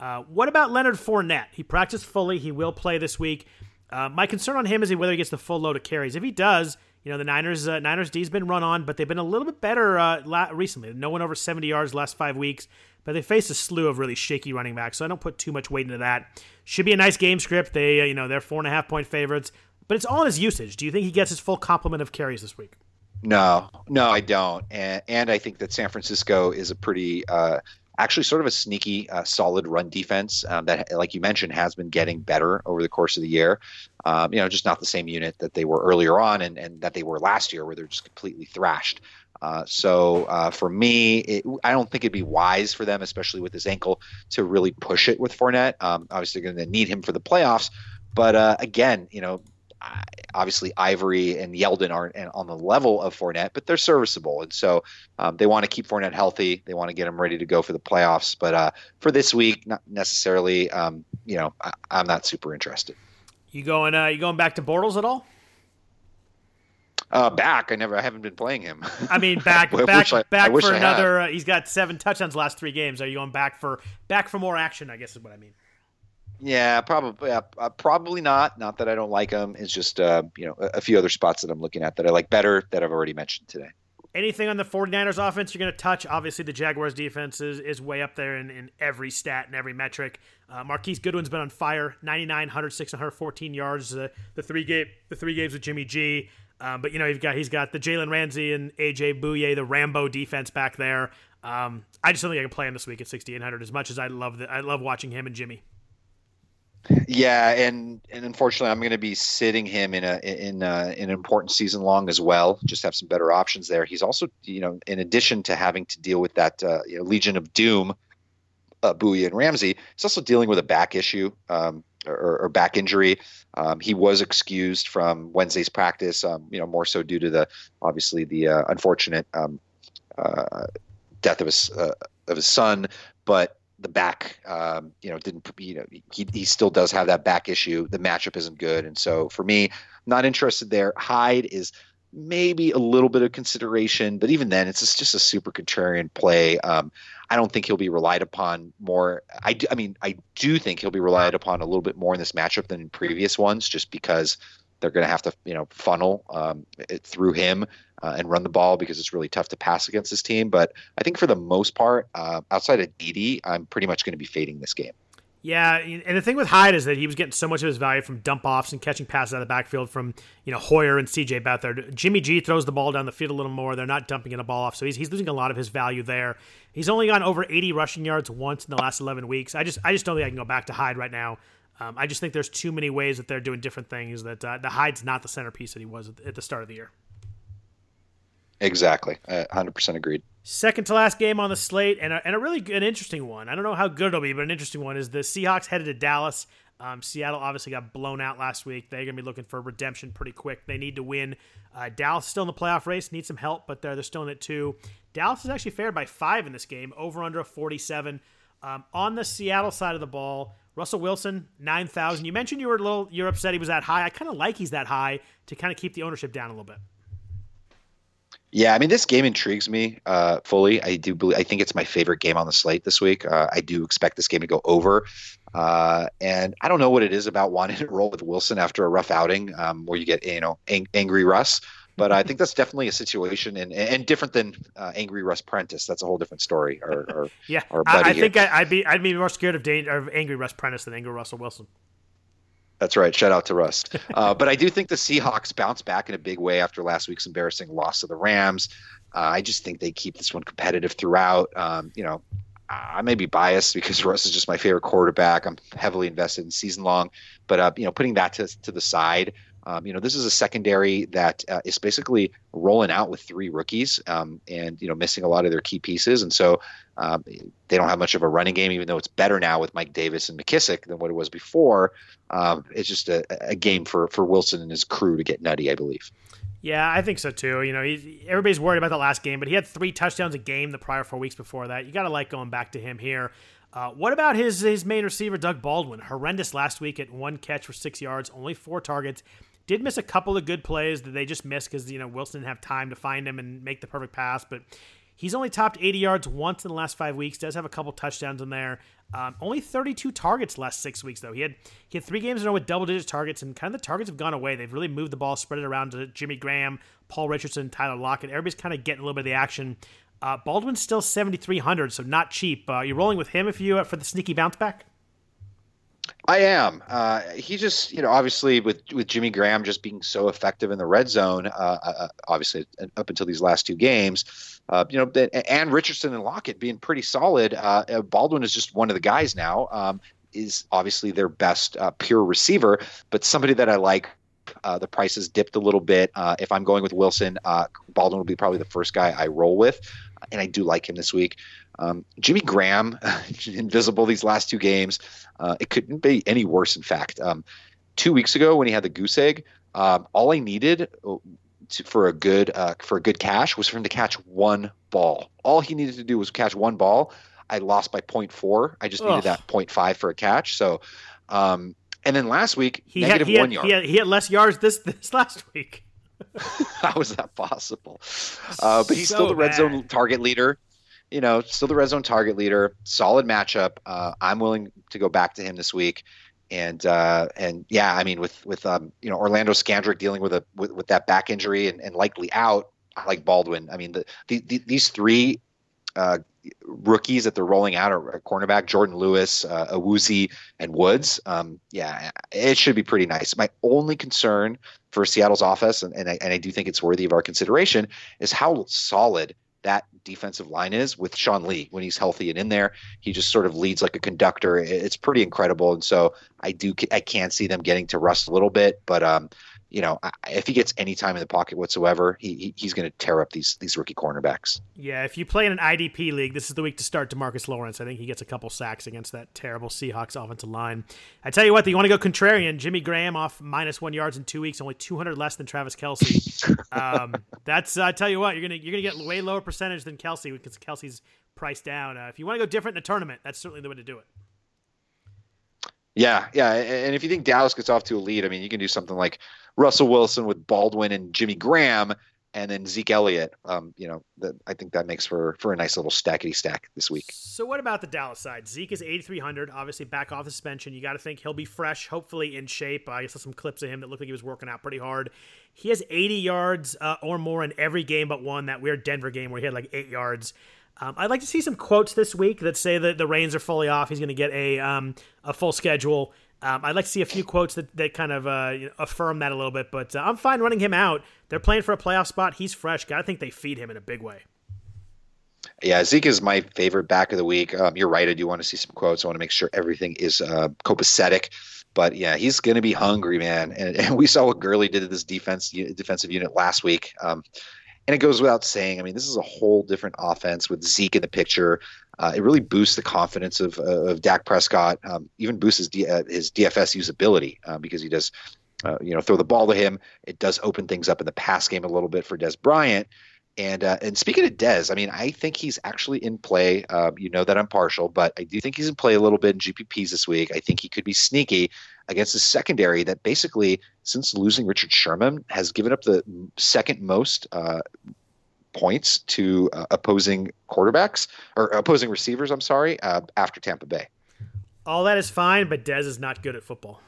Uh, what about Leonard Fournette? He practiced fully. He will play this week. Uh, my concern on him is whether he gets the full load of carries. If he does, you know the Niners uh, Niners D's been run on, but they've been a little bit better uh, la- recently. No one over 70 yards last five weeks, but they face a slew of really shaky running backs. So I don't put too much weight into that. Should be a nice game script. They uh, you know they're four and a half point favorites, but it's all in his usage. Do you think he gets his full complement of carries this week? No, no, I don't, and, and I think that San Francisco is a pretty uh, actually sort of a sneaky, uh, solid run defense um, that, like you mentioned, has been getting better over the course of the year. Um, you know, just not the same unit that they were earlier on and, and that they were last year, where they're just completely thrashed. Uh, so uh, for me, it, I don't think it'd be wise for them, especially with his ankle, to really push it with Fournette. Um, obviously, going to need him for the playoffs. But uh, again, you know, obviously Ivory and Yeldon aren't on the level of Fournette, but they're serviceable, and so um, they want to keep Fournette healthy. They want to get him ready to go for the playoffs. But uh, for this week, not necessarily. Um, you know, I, am not super interested. You going? Uh, you going back to Bortles at all? Uh, back. I never. I haven't been playing him. I mean, back, back, [LAUGHS] I, back I for another. Uh, he's got seven touchdowns last three games. Are you going back for back for more action? I guess is what I mean. Yeah, probably. Uh, probably not. Not that I don't like him. It's just uh, you know a, a few other spots that I'm looking at that I like better that I've already mentioned today. Anything on the 49ers offense you're going to touch? Obviously, the Jaguars defense is, is way up there in, in every stat and every metric. Uh, Marquise Goodwin's been on fire 99, 106, 114 yards. Uh, the three game the three games with Jimmy G. Um, but you know, he's got he's got the Jalen Ramsey and AJ Bouye, the Rambo defense back there. Um, I just don't think I can play him this week at 6800 as much as I love that. I love watching him and Jimmy. Yeah, and and unfortunately, I'm going to be sitting him in a in a, in an important season long as well. Just have some better options there. He's also, you know, in addition to having to deal with that uh, you know, Legion of Doom, uh, Bouye and Ramsey, he's also dealing with a back issue. Um, or, or, back injury. Um, he was excused from Wednesday's practice, um, you know, more so due to the obviously the uh, unfortunate um, uh, death of his uh, of his son. But the back, um, you know, didn't you know he he still does have that back issue. The matchup isn't good, and so for me, not interested there. Hyde is maybe a little bit of consideration, but even then, it's just, a super contrarian play. Um, I don't think he'll be relied upon more. I, do, I mean, I do think he'll be relied upon a little bit more in this matchup than in previous ones, just because they're going to have to, you know, funnel um, it through him uh, and run the ball because it's really tough to pass against this team. But I think for the most part, uh, outside of Dede, I'm pretty much going to be fading this game. Yeah, and the thing with Hyde is that he was getting so much of his value from dump offs and catching passes out of the backfield from you know Hoyer and CJ Beathard. Jimmy G throws the ball down the field a little more. They're not dumping in a ball off, so he's, he's losing a lot of his value there. He's only gone over 80 rushing yards once in the last 11 weeks. I just I just don't think I can go back to Hyde right now. Um, I just think there's too many ways that they're doing different things. That uh, the Hyde's not the centerpiece that he was at the start of the year. Exactly, hundred percent agreed. Second to last game on the slate, and a, and a really an interesting one. I don't know how good it'll be, but an interesting one is the Seahawks headed to Dallas. Um, Seattle obviously got blown out last week. They're going to be looking for redemption pretty quick. They need to win. Uh, Dallas still in the playoff race, need some help, but they're, they're still in it too. Dallas is actually favored by five in this game, over under 47. Um, on the Seattle side of the ball, Russell Wilson, 9,000. You mentioned you were a little, you're upset he was that high. I kind of like he's that high to kind of keep the ownership down a little bit. Yeah, I mean, this game intrigues me uh, fully. I do believe. I think it's my favorite game on the slate this week. Uh, I do expect this game to go over, uh, and I don't know what it is about wanting to roll with Wilson after a rough outing, um, where you get you know ang- angry Russ. But I think that's definitely a situation, and and different than uh, angry Russ Prentice. That's a whole different story. Or, [LAUGHS] or yeah, I, I think I, would be I'd be more scared of, danger, of angry Russ Prentice than angry Russell Wilson. That's right. Shout out to Russ. [LAUGHS] Uh, but I do think the Seahawks bounce back in a big way after last week's embarrassing loss to the Rams. Uh, I just think they keep this one competitive throughout. Um, you know, I may be biased because [LAUGHS] Russ is just my favorite quarterback. I'm heavily invested in season long, but uh, you know, putting that to to the side, um, you know, this is a secondary that uh, is basically rolling out with three rookies um, and, you know, missing a lot of their key pieces. And so um, they don't have much of a running game, even though it's better now with Mike Davis and McKissic than what it was before. Um, it's just a, a, game for, for Wilson and his crew to get nutty, I believe. Yeah, I think so too. You know, everybody's worried about the last game, but he had three touchdowns a game the prior four weeks before that. You got to like going back to him here. Uh, what about his his main receiver, Doug Baldwin? Horrendous last week at one catch for six yards, only four targets. Did miss a couple of good plays that they just missed because you know Wilson didn't have time to find him and make the perfect pass. But he's only topped 80 yards once in the last five weeks. Does have a couple touchdowns in there. Um, only 32 targets last six weeks though. He had he had three games in a row with double digit targets, and kind of the targets have gone away. They've really moved the ball, spread it around to Jimmy Graham, Paul Richardson, Tyler Lockett. Everybody's kind of getting a little bit of the action. Uh, Baldwin's still 7,300, so not cheap. Uh, you're rolling with him if you uh, for the sneaky bounce back. I am. Uh, he just, you know, obviously with with Jimmy Graham just being so effective in the red zone, uh, uh, obviously up until these last two games, uh, you know, and Richardson and Lockett being pretty solid. Uh, uh, Baldwin is just one of the guys now. Um, is obviously their best pure receiver, but somebody that I like. The price has dipped a little bit. if I'm going with Wilson, Baldwin will be probably the first guy I roll with, and I do like him this week. Um, Jimmy Graham, [LAUGHS] invisible these last two games. Uh, it couldn't be any worse. In fact, um, two weeks ago when he had the goose egg, um, all I needed uh, to, for a good uh, for a good cash was for him to catch one ball. All he needed to do was catch one ball. I lost by 0.4. I just Ugh. needed that 0.5 for a catch. So um, And then last week, he negative had, he one had, yard. He had, he had less yards this this last week. [LAUGHS] How is that possible? Uh, but he's So still the red bad. zone target leader. You know, still the red zone target leader. Solid matchup. Uh, I'm willing to go back to him this week. And uh, and yeah, I mean, with with um, you know Orlando Scandrick dealing with a with, with that back injury and, and likely out, I like Baldwin. I mean, the, the, the these three uh, rookies that they're rolling out are, cornerback Jourdan Lewis, uh, and Woods. Um, yeah, it should be pretty nice. My only concern for Seattle's office, and, and, I, and I do think it's worthy of our consideration, is how solid that defensive line is with Sean Lee when he's healthy and in there. He just sort of leads like a conductor. It's pretty incredible, and so I do I can see them getting to rust a little bit, but um, you know, if he gets any time in the pocket whatsoever, he, he he's going to tear up these these rookie cornerbacks. Yeah, if you play in an IDP league, this is the week to start Demarcus Lawrence. I think he gets a couple sacks against that terrible Seahawks offensive line. I tell you what, you want to go contrarian. Jimmy Graham off minus one yards in two weeks, only 200 less than Travis Kelce. [LAUGHS] um, that's I tell you what, you're gonna you're gonna get way lower percentage than Kelce because Kelce's priced down. Uh, if you want to go different in a tournament, that's certainly the way to do it. Yeah, yeah, and if you think Dallas gets off to a lead, I mean, you can do something like Russell Wilson with Baldwin and Jimmy Graham, and then Zeke Elliott. Um, you know, that I think that makes for for a nice little stackety stack this week. So what about the Dallas side? Zeke is 8,300, obviously back off the suspension. You got to think he'll be fresh, hopefully in shape. I saw some clips of him that looked like he was working out pretty hard. He has 80 yards uh, or more in every game but one. That weird Denver game where he had like eight yards. Um, I'd like to see some quotes this week that say that the reins are fully off. He's going to get a um, a full schedule. Um, I'd like to see a few quotes that, that kind of uh, you know, affirm that a little bit, but uh, I'm fine running him out. They're playing for a playoff spot. He's fresh. Got to think they feed him in a big way. Yeah, Zeke is my favorite back of the week. Um, you're right. I do want to see some quotes. I want to make sure everything is uh, copacetic. But yeah, he's going to be hungry, man. And, [LAUGHS] and we saw what Gurley did to this defense defensive unit last week. Um, and it goes without saying. I mean, this is a whole different offense with Zeke in the picture. Uh, it really boosts the confidence of uh, of Dak Prescott. Um, even boosts his, D, uh, his DFS usability uh, because he does, uh, you know, throw the ball to him. It does open things up in the pass game a little bit for Dez Bryant. And uh, and speaking of Dez, I mean, I think he's actually in play. Uh, you know that I'm partial, but I do think he's in play a little bit in GPPs this week. I think he could be sneaky against a secondary that basically, since losing Richard Sherman, has given up the second most points to uh, opposing quarterbacks or opposing receivers. I'm sorry, uh, after Tampa Bay. All that is fine, but Dez is not good at football.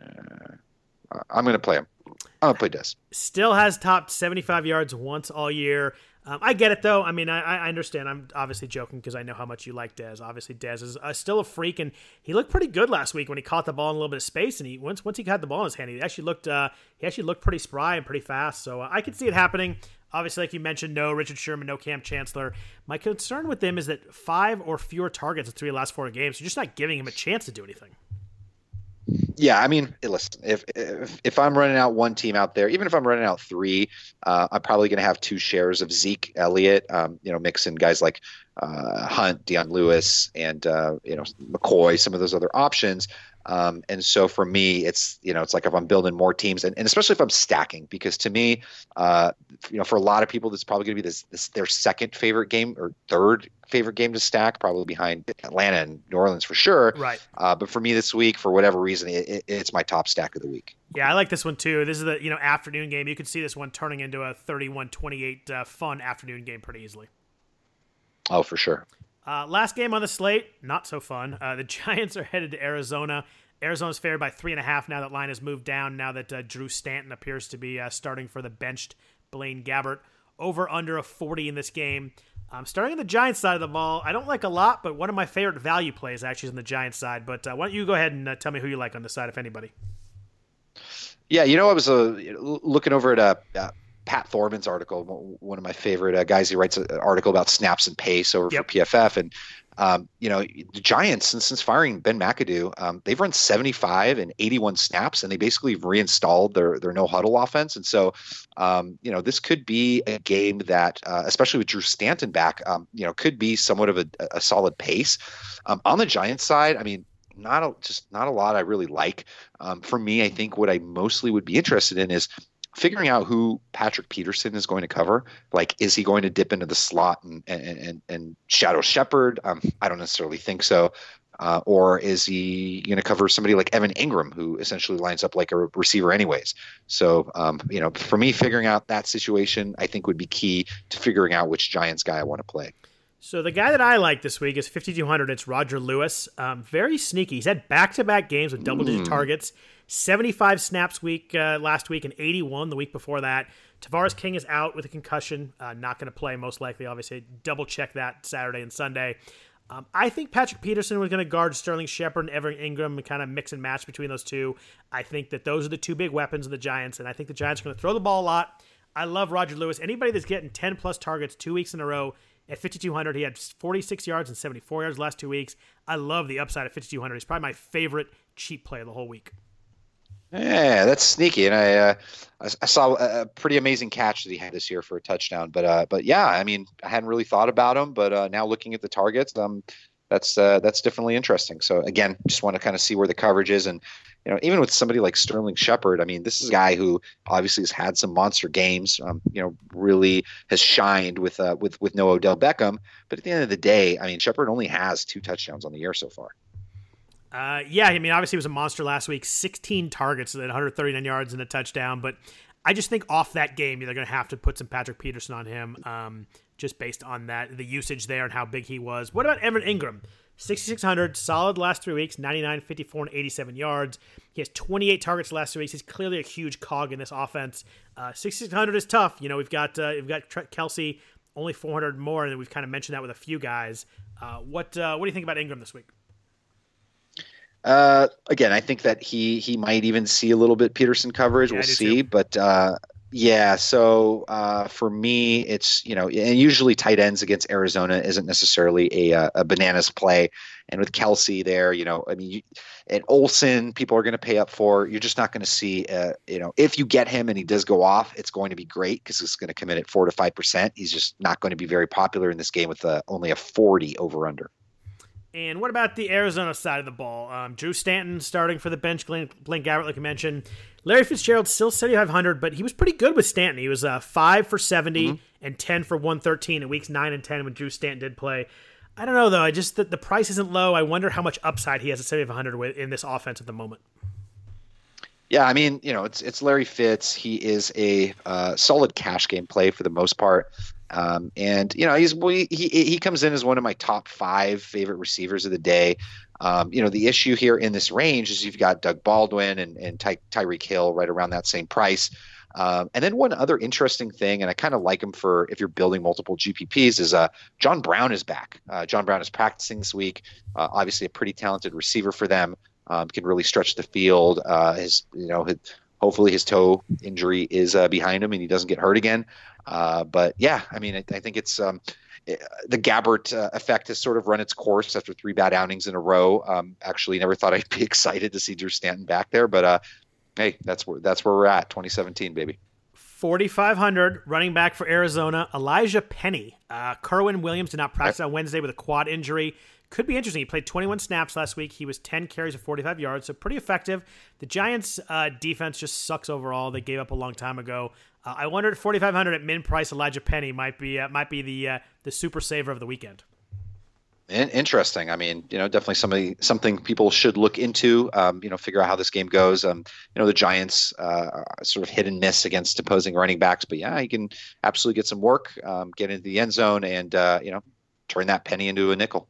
Uh, I'm going to play him. I'm going to play Dez. Still has topped 75 yards once all year. Um, I get it though. I mean, I, I understand. I'm obviously joking because I know how much you like Dez. Obviously, Dez is uh, still a freak, and he looked pretty good last week when he caught the ball in a little bit of space. And he once once he had the ball in his hand, he actually looked uh, he actually looked pretty spry and pretty fast. So uh, I could see it happening. Obviously, like you mentioned, no Richard Sherman, no Kam Chancellor. My concern with them is that five or fewer targets in three of the last four games. You're just not giving him a chance to do anything. Yeah, I mean, listen, if, if if I'm running out one team out there, even if I'm running out three, uh, I'm probably going to have two shares of Zeke Elliott. Um, you know, mix in guys like uh, Hunt, Dion Lewis, and uh, you know McCoy, some of those other options. Um, and so for me, it's you know it's like if I'm building more teams, and, and especially if I'm stacking, because to me, uh, you know, for a lot of people, this is probably going to be this, this their second favorite game or third favorite game to stack, probably behind Atlanta and New Orleans for sure. Right. Uh, but for me this week, for whatever reason, it, it, it's my top stack of the week. Yeah, I like this one too. This is the you know afternoon game. You can see this one turning into a 31-28 uh, fun afternoon game pretty easily. Oh, for sure. Uh, last game on the slate, not so fun. Uh, the [LAUGHS] Giants are headed to Arizona. Arizona's favored by three and a half now that line has moved down. Now that uh, Drew Stanton appears to be uh, starting for the benched Blaine Gabbert. Over under a 40 in this game. Um, starting on the Giants side of the ball, I don't like a lot, but one of my favorite value plays actually is on the Giants side. But uh, why don't you go ahead and uh, tell me who you like on the side, if anybody? Yeah, you know, I was looking over at Pat Thorman's article, one of my favorite uh, guys. He writes an article about snaps and pace over Yep. for PFF, and um, you know, the Giants since since firing Ben McAdoo, um, they've run 75 and 81 snaps, and they basically reinstalled their their no huddle offense. And so, um, you know, this could be a game that, uh, especially with Drew Stanton back, um, you know, could be somewhat of a, a solid pace. Um, on the Giants side, I mean, not a, just not a lot I really like. Um, for me, I think what I mostly would be interested in is figuring out who Patrick Peterson is going to cover. Like, is he going to dip into the slot and and and, and shadow Shepard? Um, I don't necessarily think so. Uh, or is he going to cover somebody like Evan Engram, who essentially lines up like a receiver, anyways? So, um, you know, for me, figuring out that situation, I think would be key to figuring out which Giants guy I want to play. So the guy that I like this week is 5200. It's Roger Lewis. Um, very sneaky. He's had back-to-back games with double-digit mm. targets. 75 snaps week uh, last week and 81 the week before that. Tavarres King is out with a concussion, uh, not going to play most likely. Obviously, double check that Saturday and Sunday. Um, I think Patrick Peterson was going to guard Sterling Shepard and Evan Engram and kind of mix and match between those two. I think that those are the two big weapons of the Giants, and I think the Giants are going to throw the ball a lot. I love Roger Lewis. Anybody that's getting 10 plus targets two weeks in a row at 5,200. He had 46 yards and 74 yards last two weeks. I love the upside of 5,200. He's probably my favorite cheap play of the whole week. Yeah, that's sneaky, and I, uh, I saw a pretty amazing catch that he had this year for a touchdown. But uh, but yeah, I mean, I hadn't really thought about him, but uh, now looking at the targets, um, that's uh, that's definitely interesting. So again, just want to kind of see where the coverage is, and you know, even with somebody like Sterling Shepard, I mean, this is a guy who obviously has had some monster games. Um, you know, really has shined with uh, with with no Odell Beckham. But at the end of the day, I mean, Shepard only has two touchdowns on the year so far. Uh, yeah, I mean, obviously, he was a monster last week. 16 targets at 139 yards and a touchdown. But I just think off that game, they're going to have to put some Patrick Peterson on him, um, just based on that the usage there and how big he was. What about Evan Engram? 6,600, solid last three weeks, 99, 54, and 87 yards. He has 28 targets last three weeks. He's clearly a huge cog in this offense. Uh, 6,600 is tough. You know, we've got uh, we've got Kelce only 400 more, and we've kind of mentioned that with a few guys. Uh, what uh, what do you think about Engram this week? Uh, again, I think that he he might even see a little bit Peterson coverage. Yeah, we'll see, too. but uh, yeah. So uh, for me, it's you know, and usually tight ends against Arizona isn't necessarily a uh, a bananas play. And with Kelce there, you know, I mean, you, and Olsen, people are going to pay up for. You're just not going to see, uh, you know, if you get him and he does go off, it's going to be great because it's going to come in at four to five percent. He's just not going to be very popular in this game with uh, only a forty over under. And what about the Arizona side of the ball? Um, Drew Stanton starting for the bench, Glenn, Glenn Gabbert, like I mentioned. Larry Fitzgerald still 7,500, but he was pretty good with Stanton. He was uh, 5 for 70 mm-hmm. and 10 for 113 in weeks 9 and 10 when Drew Stanton did play. I don't know, though. I just, the, the price isn't low. I wonder how much upside he has at 7,500 in this offense at the moment. Yeah, I mean, you know, it's it's Larry Fitz. He is a uh, solid cash game play for the most part. Um, and you know he's he he comes in as one of my top five favorite receivers of the day. Um, you know the issue here in this range is you've got Doug Baldwin and and Ty, Tyreek Hill right around that same price. Um, and then one other interesting thing, and I kind of like him for if you're building multiple GPPs, is uh, John Brown is back. Uh, John Brown is practicing this week. Uh, obviously, a pretty talented receiver for them. Um, can really stretch the field. Uh, his you know his, hopefully his toe injury is uh, behind him and he doesn't get hurt again. Uh, but yeah, I mean, I, I think it's um, eh, the Gabbert uh, effect has sort of run its course after three bad outings in a row. Um, actually, never thought [LAUGHS] I'd be excited to see Drew Stanton back there, but uh, hey, that's where that's where we're at, 2017, baby. 4,500 running back for Arizona, Elijah Penny. Uh, Kerwynn Williams did not practice on Wednesday with a quad injury could be interesting. He played 21 snaps last week. He was 10 carries of 45 yards, so pretty effective. The Giants' uh, defense just sucks overall. They gave up a long time ago. Uh, I wondered if 4,500 at min price Elijah Penny might be uh, might be the uh, the super saver of the weekend. Interesting. I mean, you know, definitely somebody something people should look into. Um, you know, figure out how this game goes. Um, you know, the Giants uh, sort of hit and miss against opposing running backs, but yeah, he can absolutely get some work, um, get into the end zone, and uh, you know, turn that penny into a nickel.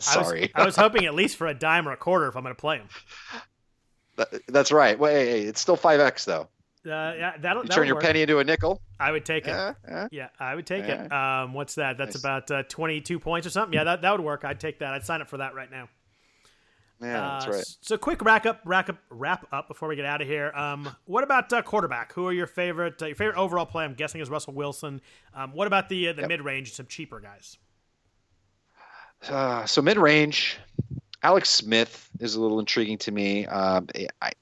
Sorry. [LAUGHS] I was, I was, hoping at least for a dime or a quarter if I'm going to play him. That, that's right. Wait, it's still five x though. Uh, yeah, that'll, you turn your work. penny into a nickel. I would take it. Uh, uh, yeah, I would take it. Um, what's that? That's nice. about uh, 22 points or something. Yeah, that, that would work. I'd take that. I'd sign up for that right now. Yeah, that's uh, right. So, quick wrap up, wrap up, wrap up before we get out of here. Um, what about uh, quarterback? Who are your favorite? your favorite overall play? I'm guessing is Russell Wilson. Um, what about the the yep. mid range? Some cheaper guys. Uh, so mid range, Alex Smith is a little intriguing to me. Um, I, I,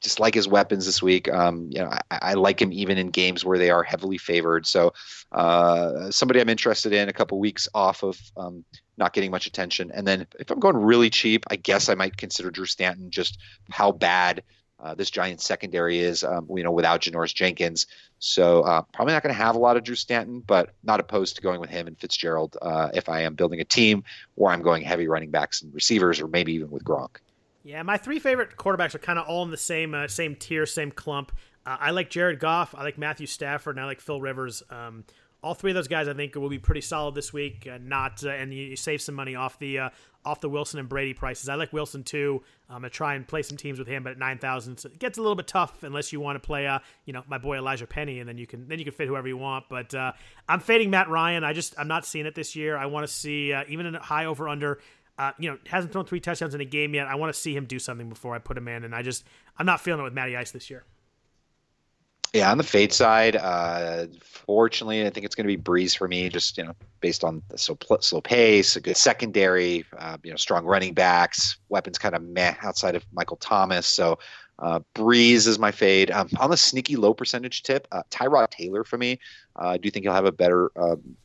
just like his weapons this week. Um, you know, I, I, like him even in games where they are heavily favored. So uh, somebody I'm interested in. A couple weeks off of um, not getting much attention, and then if I'm going really cheap, I guess I might consider Drew Stanton. Just how bad uh, this Giants secondary is, um, you know, without Janoris Jenkins. So uh, probably not going to have a lot of Drew Stanton, but not opposed to going with him and Fitzgerald uh, if I am building a team where I'm going heavy running backs and receivers, or maybe even with Gronk. Yeah, my three favorite quarterbacks are kind of all in the same uh, same tier, same clump. Uh, I like Jared Goff, I like Matthew Stafford, and I like Phil Rivers. Um, all three of those guys, I think, will be pretty solid this week. Uh, not uh, and you, you, save some money off the uh, off the Wilson and Brady prices. I like Wilson too. I'm gonna try and play some teams with him, but at nine thousand, so it gets a little bit tough unless you want to play, uh, you know, my boy Elijah Penny, and then you can then you can fit whoever you want. But uh, I'm fading Matt Ryan. I just I'm not seeing it this year. I want to see uh, even a high over under. Uh, you know, hasn't thrown three touchdowns in a game yet. I want to see him do something before I put him in, and I just I'm not feeling it with Matty Ice this year. Yeah, on the fade side, uh, fortunately, I think it's going to be Brees for me, just you know, based on the slow, slow pace, a good secondary, uh, you know, strong running backs, weapons kind of meh outside of Michael Thomas. So uh, Brees is my fade. Um, on the sneaky low percentage tip, uh, Tyrod Taylor for me. Uh, I do think he'll have a better, um,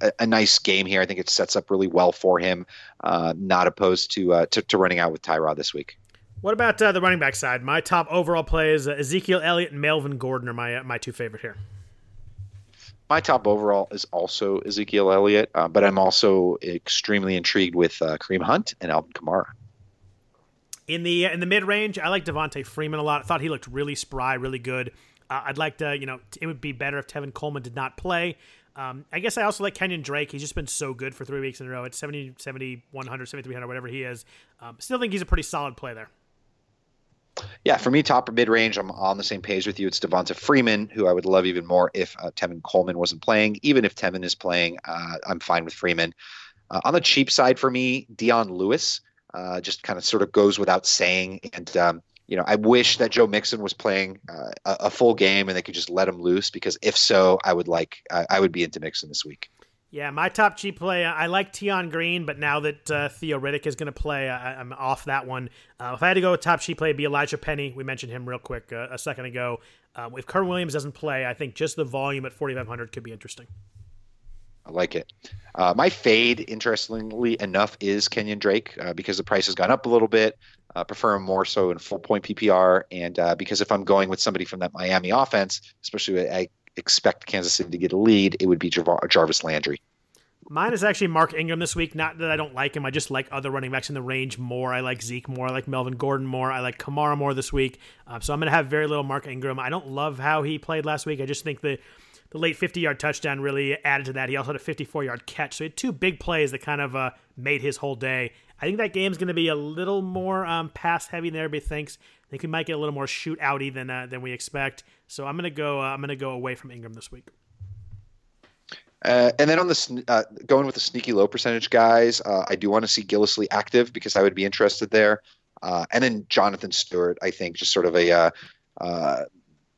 a, a, nice game here. I think it sets up really well for him. Uh, not opposed to, uh, to to running out with Tyrod this week. What about uh, the running back side? My top overall play is uh, Ezekiel Elliott and Melvin Gordon are my uh, my two favorite here. My top overall is also Ezekiel Elliott, uh, but I'm also extremely intrigued with uh, Kareem Hunt and Alvin Kamara. In the uh, in the mid range, I like Devonta Freeman a lot. I thought he looked really spry, really good. I'd like to, you know, it would be better if Tevin Coleman did not play. Um, I guess I also like Kenyan Drake. He's just been so good for three weeks in a row. It's 70, 70, 100, 7300, whatever he is. Um, still think he's a pretty solid play there. Yeah, for me, top or mid range, I'm on the same page with you. It's Devonta Freeman, who I would love even more if uh, Tevin Coleman wasn't playing. Even if Tevin is playing, uh, I'm fine with Freeman. Uh, on the cheap side for me, Dion Lewis uh, just kind of sort of goes without saying. And, um, you know, I wish that Joe Mixon was playing uh, a, a, full game and they could just let him loose because if so, I would like, I would be into Mixon this week. Yeah, my top cheap play. I like Tion Green, but now that uh, Theo Riddick is going to play, I, am off that one. Uh, if I had to go with top cheap play, it'd be Elijah Penny. We mentioned him real quick uh, a second ago. Um, if Kurt Williams doesn't play, I think just the volume at 4,500 could be interesting. I like it. Uh, my fade, interestingly enough, is Kenyan Drake uh, because the price has gone up a little bit. Uh, prefer him more so in full point PPR, and because if I'm going with somebody from that Miami offense, especially I expect Kansas City to get a lead, it would be Jar- Jarvis Landry. Mine is actually Mark Ingram this week. Not that I don't like him. I just like other running backs in the range more. I like Zeke more. I like Melvin Gordon more. I like Kamara more this week. Uh, so I'm going to have very little Mark Ingram. I don't love how he played last week. I just think the the late 50 yard touchdown really added to that. He also had a 54 yard catch. So he had two big plays that kind of uh, made his whole day. I think that game's going to be a little more um, pass heavy than everybody thinks. Think we might get a little more shootouty than uh, than we expect. So I'm gonna go. Uh, I'm gonna go away from Ingram this week. Uh, and then on the uh, going with the sneaky low percentage guys, uh, I do want to see Gillislee active because I would be interested there. Uh, and then Jonathan Stewart, I think, just sort of a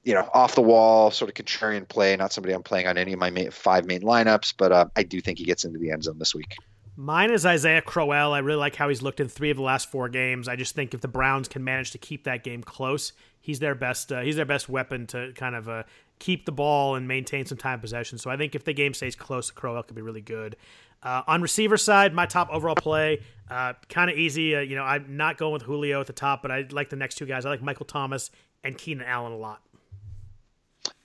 you know off the wall sort of contrarian play. Not somebody I'm playing on any of my main, five main lineups, but I do think he gets into the end zone this week. Mine is Isaiah Crowell. I really like how he's looked in three of the last four games. I just think if the Browns can manage to keep that game close, he's their best. Uh, he's their best weapon to kind of uh, keep the ball and maintain some time possession. So I think if the game stays close, Crowell could be really good. Uh, on receiver side, my top overall play, uh, kind of easy. Uh, you know, I'm not going with Julio at the top, but I like the next two guys. I like Michael Thomas and Keenan Allen a lot.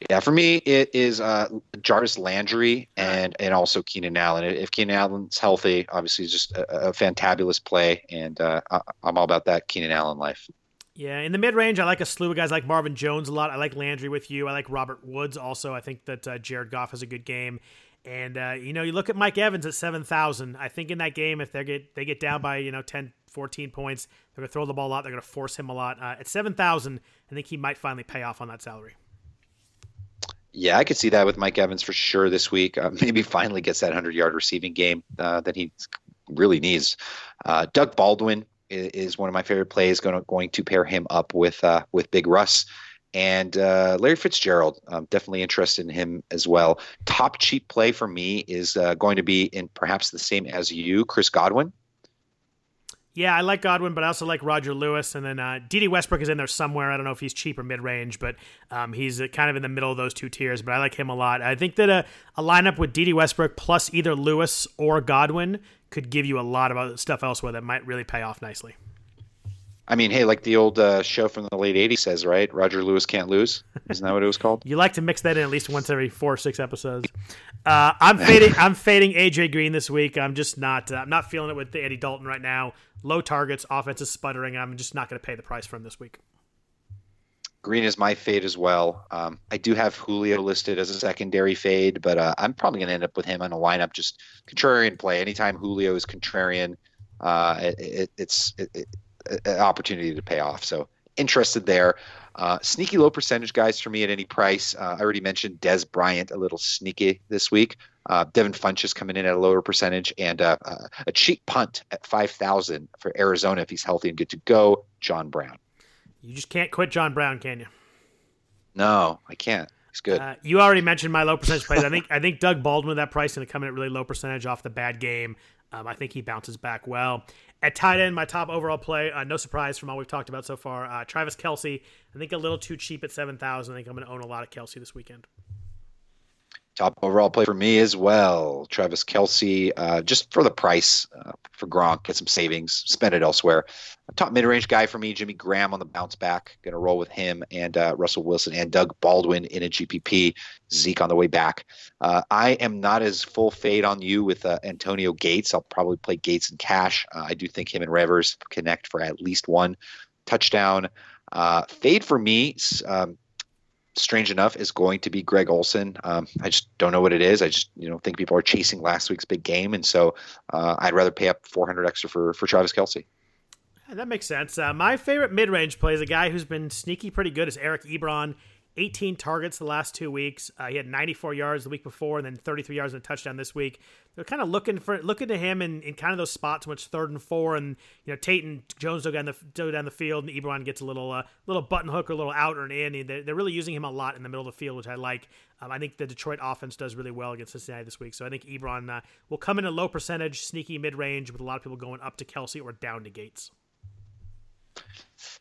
Yeah, for me, it is uh, Jarvis Landry and and also Keenan Allen. If Keenan Allen's healthy, obviously, it's just a, a fantabulous play, and uh, I, am all about that Keenan Allen life. Yeah, in the mid range, I like a slew of guys like Marvin Jones a lot. I like Landry with you. I like Robert Woods also. I think that uh, Jared Goff has a good game. And uh, you know, you look at Mike Evans at seven thousand. I think in that game, if they get they get down by you know 10, 14 points, they're gonna throw the ball a lot. They're gonna force him a lot. Uh, at seven thousand, I think he might finally pay off on that salary. Yeah, I could see that with Mike Evans for sure this week. Uh, [LAUGHS] maybe finally gets that 100 yard receiving game uh, that he really needs. Uh, Doug Baldwin is, is, one of my favorite plays. Going to, going to pair him up with uh, with Big Russ and uh, Larry Fitzgerald. I'm definitely interested in him as well. Top cheap play for me is uh, going to be in perhaps the same as you, Chris Godwin. Yeah, I like Godwin, but I also like Roger Lewis. And then uh, Dede Westbrook is in there somewhere. I don't know if he's cheap or mid range, but um, he's uh, kind of in the middle of those two tiers. But I like him a lot. I think that a, a lineup with Dede Westbrook plus either Lewis or Godwin could give you a lot of other stuff elsewhere that might really pay off nicely. I mean, hey, like the old uh, show from the late '80s says, right? Roger Lewis can't lose. Isn't that what it was called? [LAUGHS] you like to mix that in at least once every four or six episodes. Uh, I'm fading. I'm fading AJ Green this week. I'm just not. Uh, I'm not feeling it with Andy Dalton right now. Low targets, offense is sputtering. I'm just not going to pay the price for him this week. Green is my fade as well. Um, I do have Julio listed as a secondary fade, but uh, I'm probably going to end up with him on a lineup. Just contrarian play. Anytime Julio is contrarian, uh, it, it, it's it, an opportunity to pay off. So interested there. Uh, sneaky low percentage guys for me at any price. Uh, I already mentioned Dez Bryant a little sneaky this week. Uh, Devin Funchess coming in at a lower percentage and uh, uh, a cheap punt at 5,000 for Arizona if he's healthy and good to go. John Brown. You just can't quit John Brown, can you? No, I can't. He's good. Uh, you already mentioned my low percentage plays. I think I think Doug Baldwin with that price is going to come in at really low percentage off the bad game. Um, I think he bounces back well. At tight end, my top overall play, uh, no surprise from all we've talked about so far, uh, Travis Kelce. I think a little too cheap at 7000 I think I'm going to own a lot of Kelce this weekend. Top overall play for me as well. Travis Kelce, uh, just for the price uh, for Gronk, get some savings, spend it elsewhere. Top mid range guy for me, Jimmy Graham on the bounce back. Going to roll with him and uh, Russell Wilson and Doug Baldwin in a GPP. Zeke on the way back. Uh, I am not as full fade on you with uh, Antonio Gates. I'll probably play Gates and cash. Uh, I do think him and Rivers connect for at least one touchdown. fade for me. Um, strange enough, is going to be Greg Olsen. Um, I just don't know what it is. I just you know think people are chasing last week's big game, and so uh, I'd rather pay up 400 extra for for Travis Kelce. That makes sense. Uh, my favorite mid range play is a guy who's been sneaky pretty good is Eric Ebron. 18 targets the last two weeks. Uh, he had 94 yards the week before, and then 33 yards and a touchdown this week. They're kind of looking for looking to him in, in kind of those spots it's third and four, and you know Tate and Jones go down the go down the field, and Ebron gets a little uh, little button hook or a little out or an in. They're, they're really using him a lot in the middle of the field, which I like. Um, I think the Detroit offense does really well against Cincinnati this week, so I think Ebron uh, will come in a low percentage, sneaky mid range, with a lot of people going up to Kelce or down to Gates.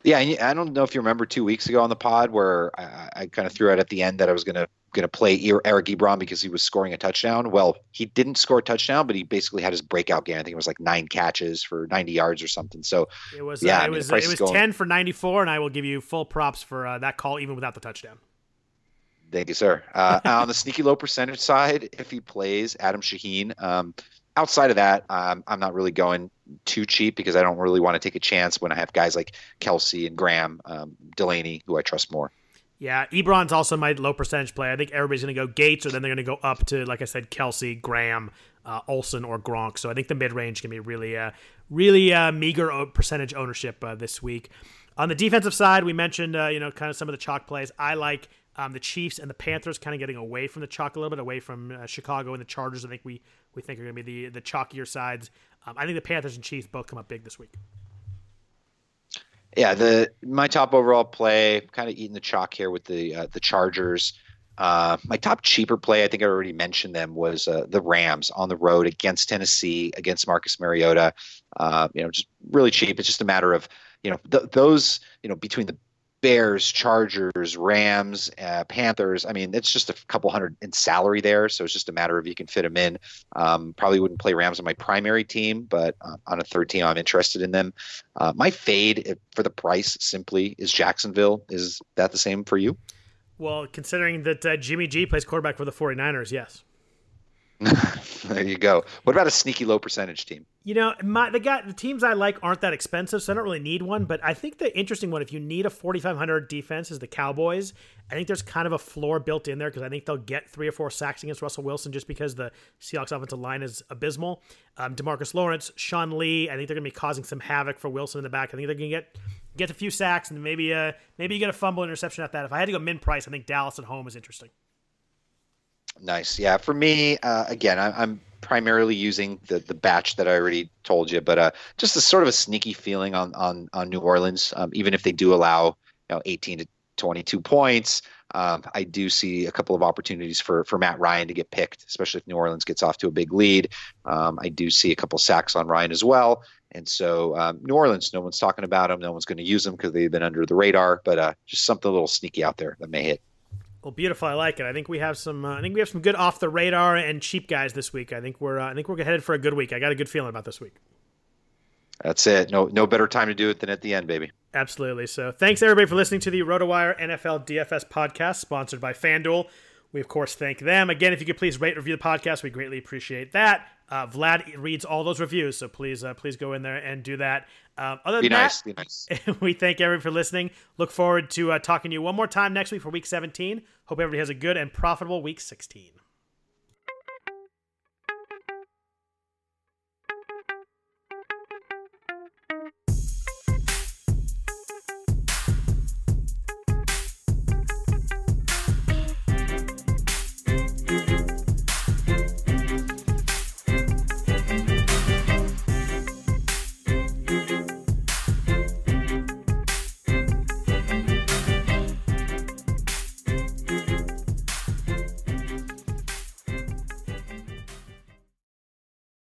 Yeah, I don't know if you remember two weeks ago on the pod where I, I kind of threw out at the end that I was going to going to play Eric Ebron because he was scoring a touchdown. Well, he didn't score a touchdown, but he basically had his breakout game. I think it was like nine catches for 90 yards or something. So it was yeah, uh, it mean, was it was going... 10 for 94, and I will give you full props for uh, that call even without the touchdown. Thank you, sir. Uh, on the sneaky low percentage side, if he plays Adam Shaheen, um, outside of that, um, I'm not really going too cheap because I don't really want to take a chance when I have guys like Kelce and Graham, um, Delanie, who I trust more. Yeah, Ebron's also my low percentage play. I think everybody's going to go Gates, or then they're going to go up to, like I said, Kelce, Graham, uh, Olsen, or Gronk. So I think the mid range can be really, uh, really uh, meager percentage ownership uh, this week. On the defensive side, we mentioned, uh, you know, kind of some of the chalk plays. I like um, the Chiefs and the Panthers kind of getting away from the chalk a little bit, away from uh, Chicago and the Chargers. I think we we think are going to be the the chalkier sides. Um, I think the Panthers and Chiefs both come up big this week. Yeah, the my top overall play, kind of eating the chalk here with the uh, the Chargers. Uh, my top cheaper play, I think I already mentioned them, was uh, the Rams on the road against Tennessee against Marcus Mariota. Uh, you know, just really cheap. It's just a matter of you know th- those you know between the Bears, Chargers, Rams, uh, Panthers. I mean, it's just a couple hundred in salary there, so it's just a matter of you can fit them in. Um, probably wouldn't play Rams on my primary team, but uh, on a third team, I'm interested in them. Uh, my fade for the price simply is Jacksonville. Is that the same for you? Well, considering that uh, Jimmy G plays quarterback for the 49ers, yes. [LAUGHS] there you go. What about a sneaky low percentage team? You know, my the guy the teams I like aren't that expensive, so I don't really need one. But I think the interesting one, if you need a 4,500 defense, is the Cowboys. I think there's kind of a floor built in there because I think they'll get three or four sacks against Russell Wilson just because the Seahawks offensive line is abysmal. Um, Demarcus Lawrence, Sean Lee, I think they're going to be causing some havoc for Wilson in the back. I think they're going to get get a few sacks and maybe uh maybe you get a fumble interception at that. If I had to go min price, I think Dallas at home is interesting. Nice. Yeah. For me, uh, again, I, am primarily using the the batch that I already told you, but uh, just a sort of a sneaky feeling on on on New Orleans. Um, even if they do allow you know 18 to 22 points, um, I do see a couple of opportunities for for Matt Ryan to get picked, especially if New Orleans gets off to a big lead. Um, I do see a couple sacks on Ryan as well. And so um, New Orleans, no one's talking about them. No one's going to use them because they've been under the radar. But uh, just something a little sneaky out there that may hit. Well, beautiful. I like it. I think we have some. Uh, I think we have some good off the radar and cheap guys this week. I think we're. Uh, I think we're headed for a good week. I got a good feeling about this week. That's it. No, no better time to do it than at the end, baby. Absolutely. So, thanks everybody for listening to the RotoWire NFL DFS podcast, sponsored by FanDuel. We of course thank them again. If you could please rate, review the podcast, we greatly appreciate that. Uh, Vlad reads all those reviews, so please, uh, please go in there and do that. Um, other than be that, nice. Be nice. [LAUGHS] we thank everyone for listening. Look forward to uh, talking to you one more time next week for Week 17. Hope everybody has a good and profitable Week 16.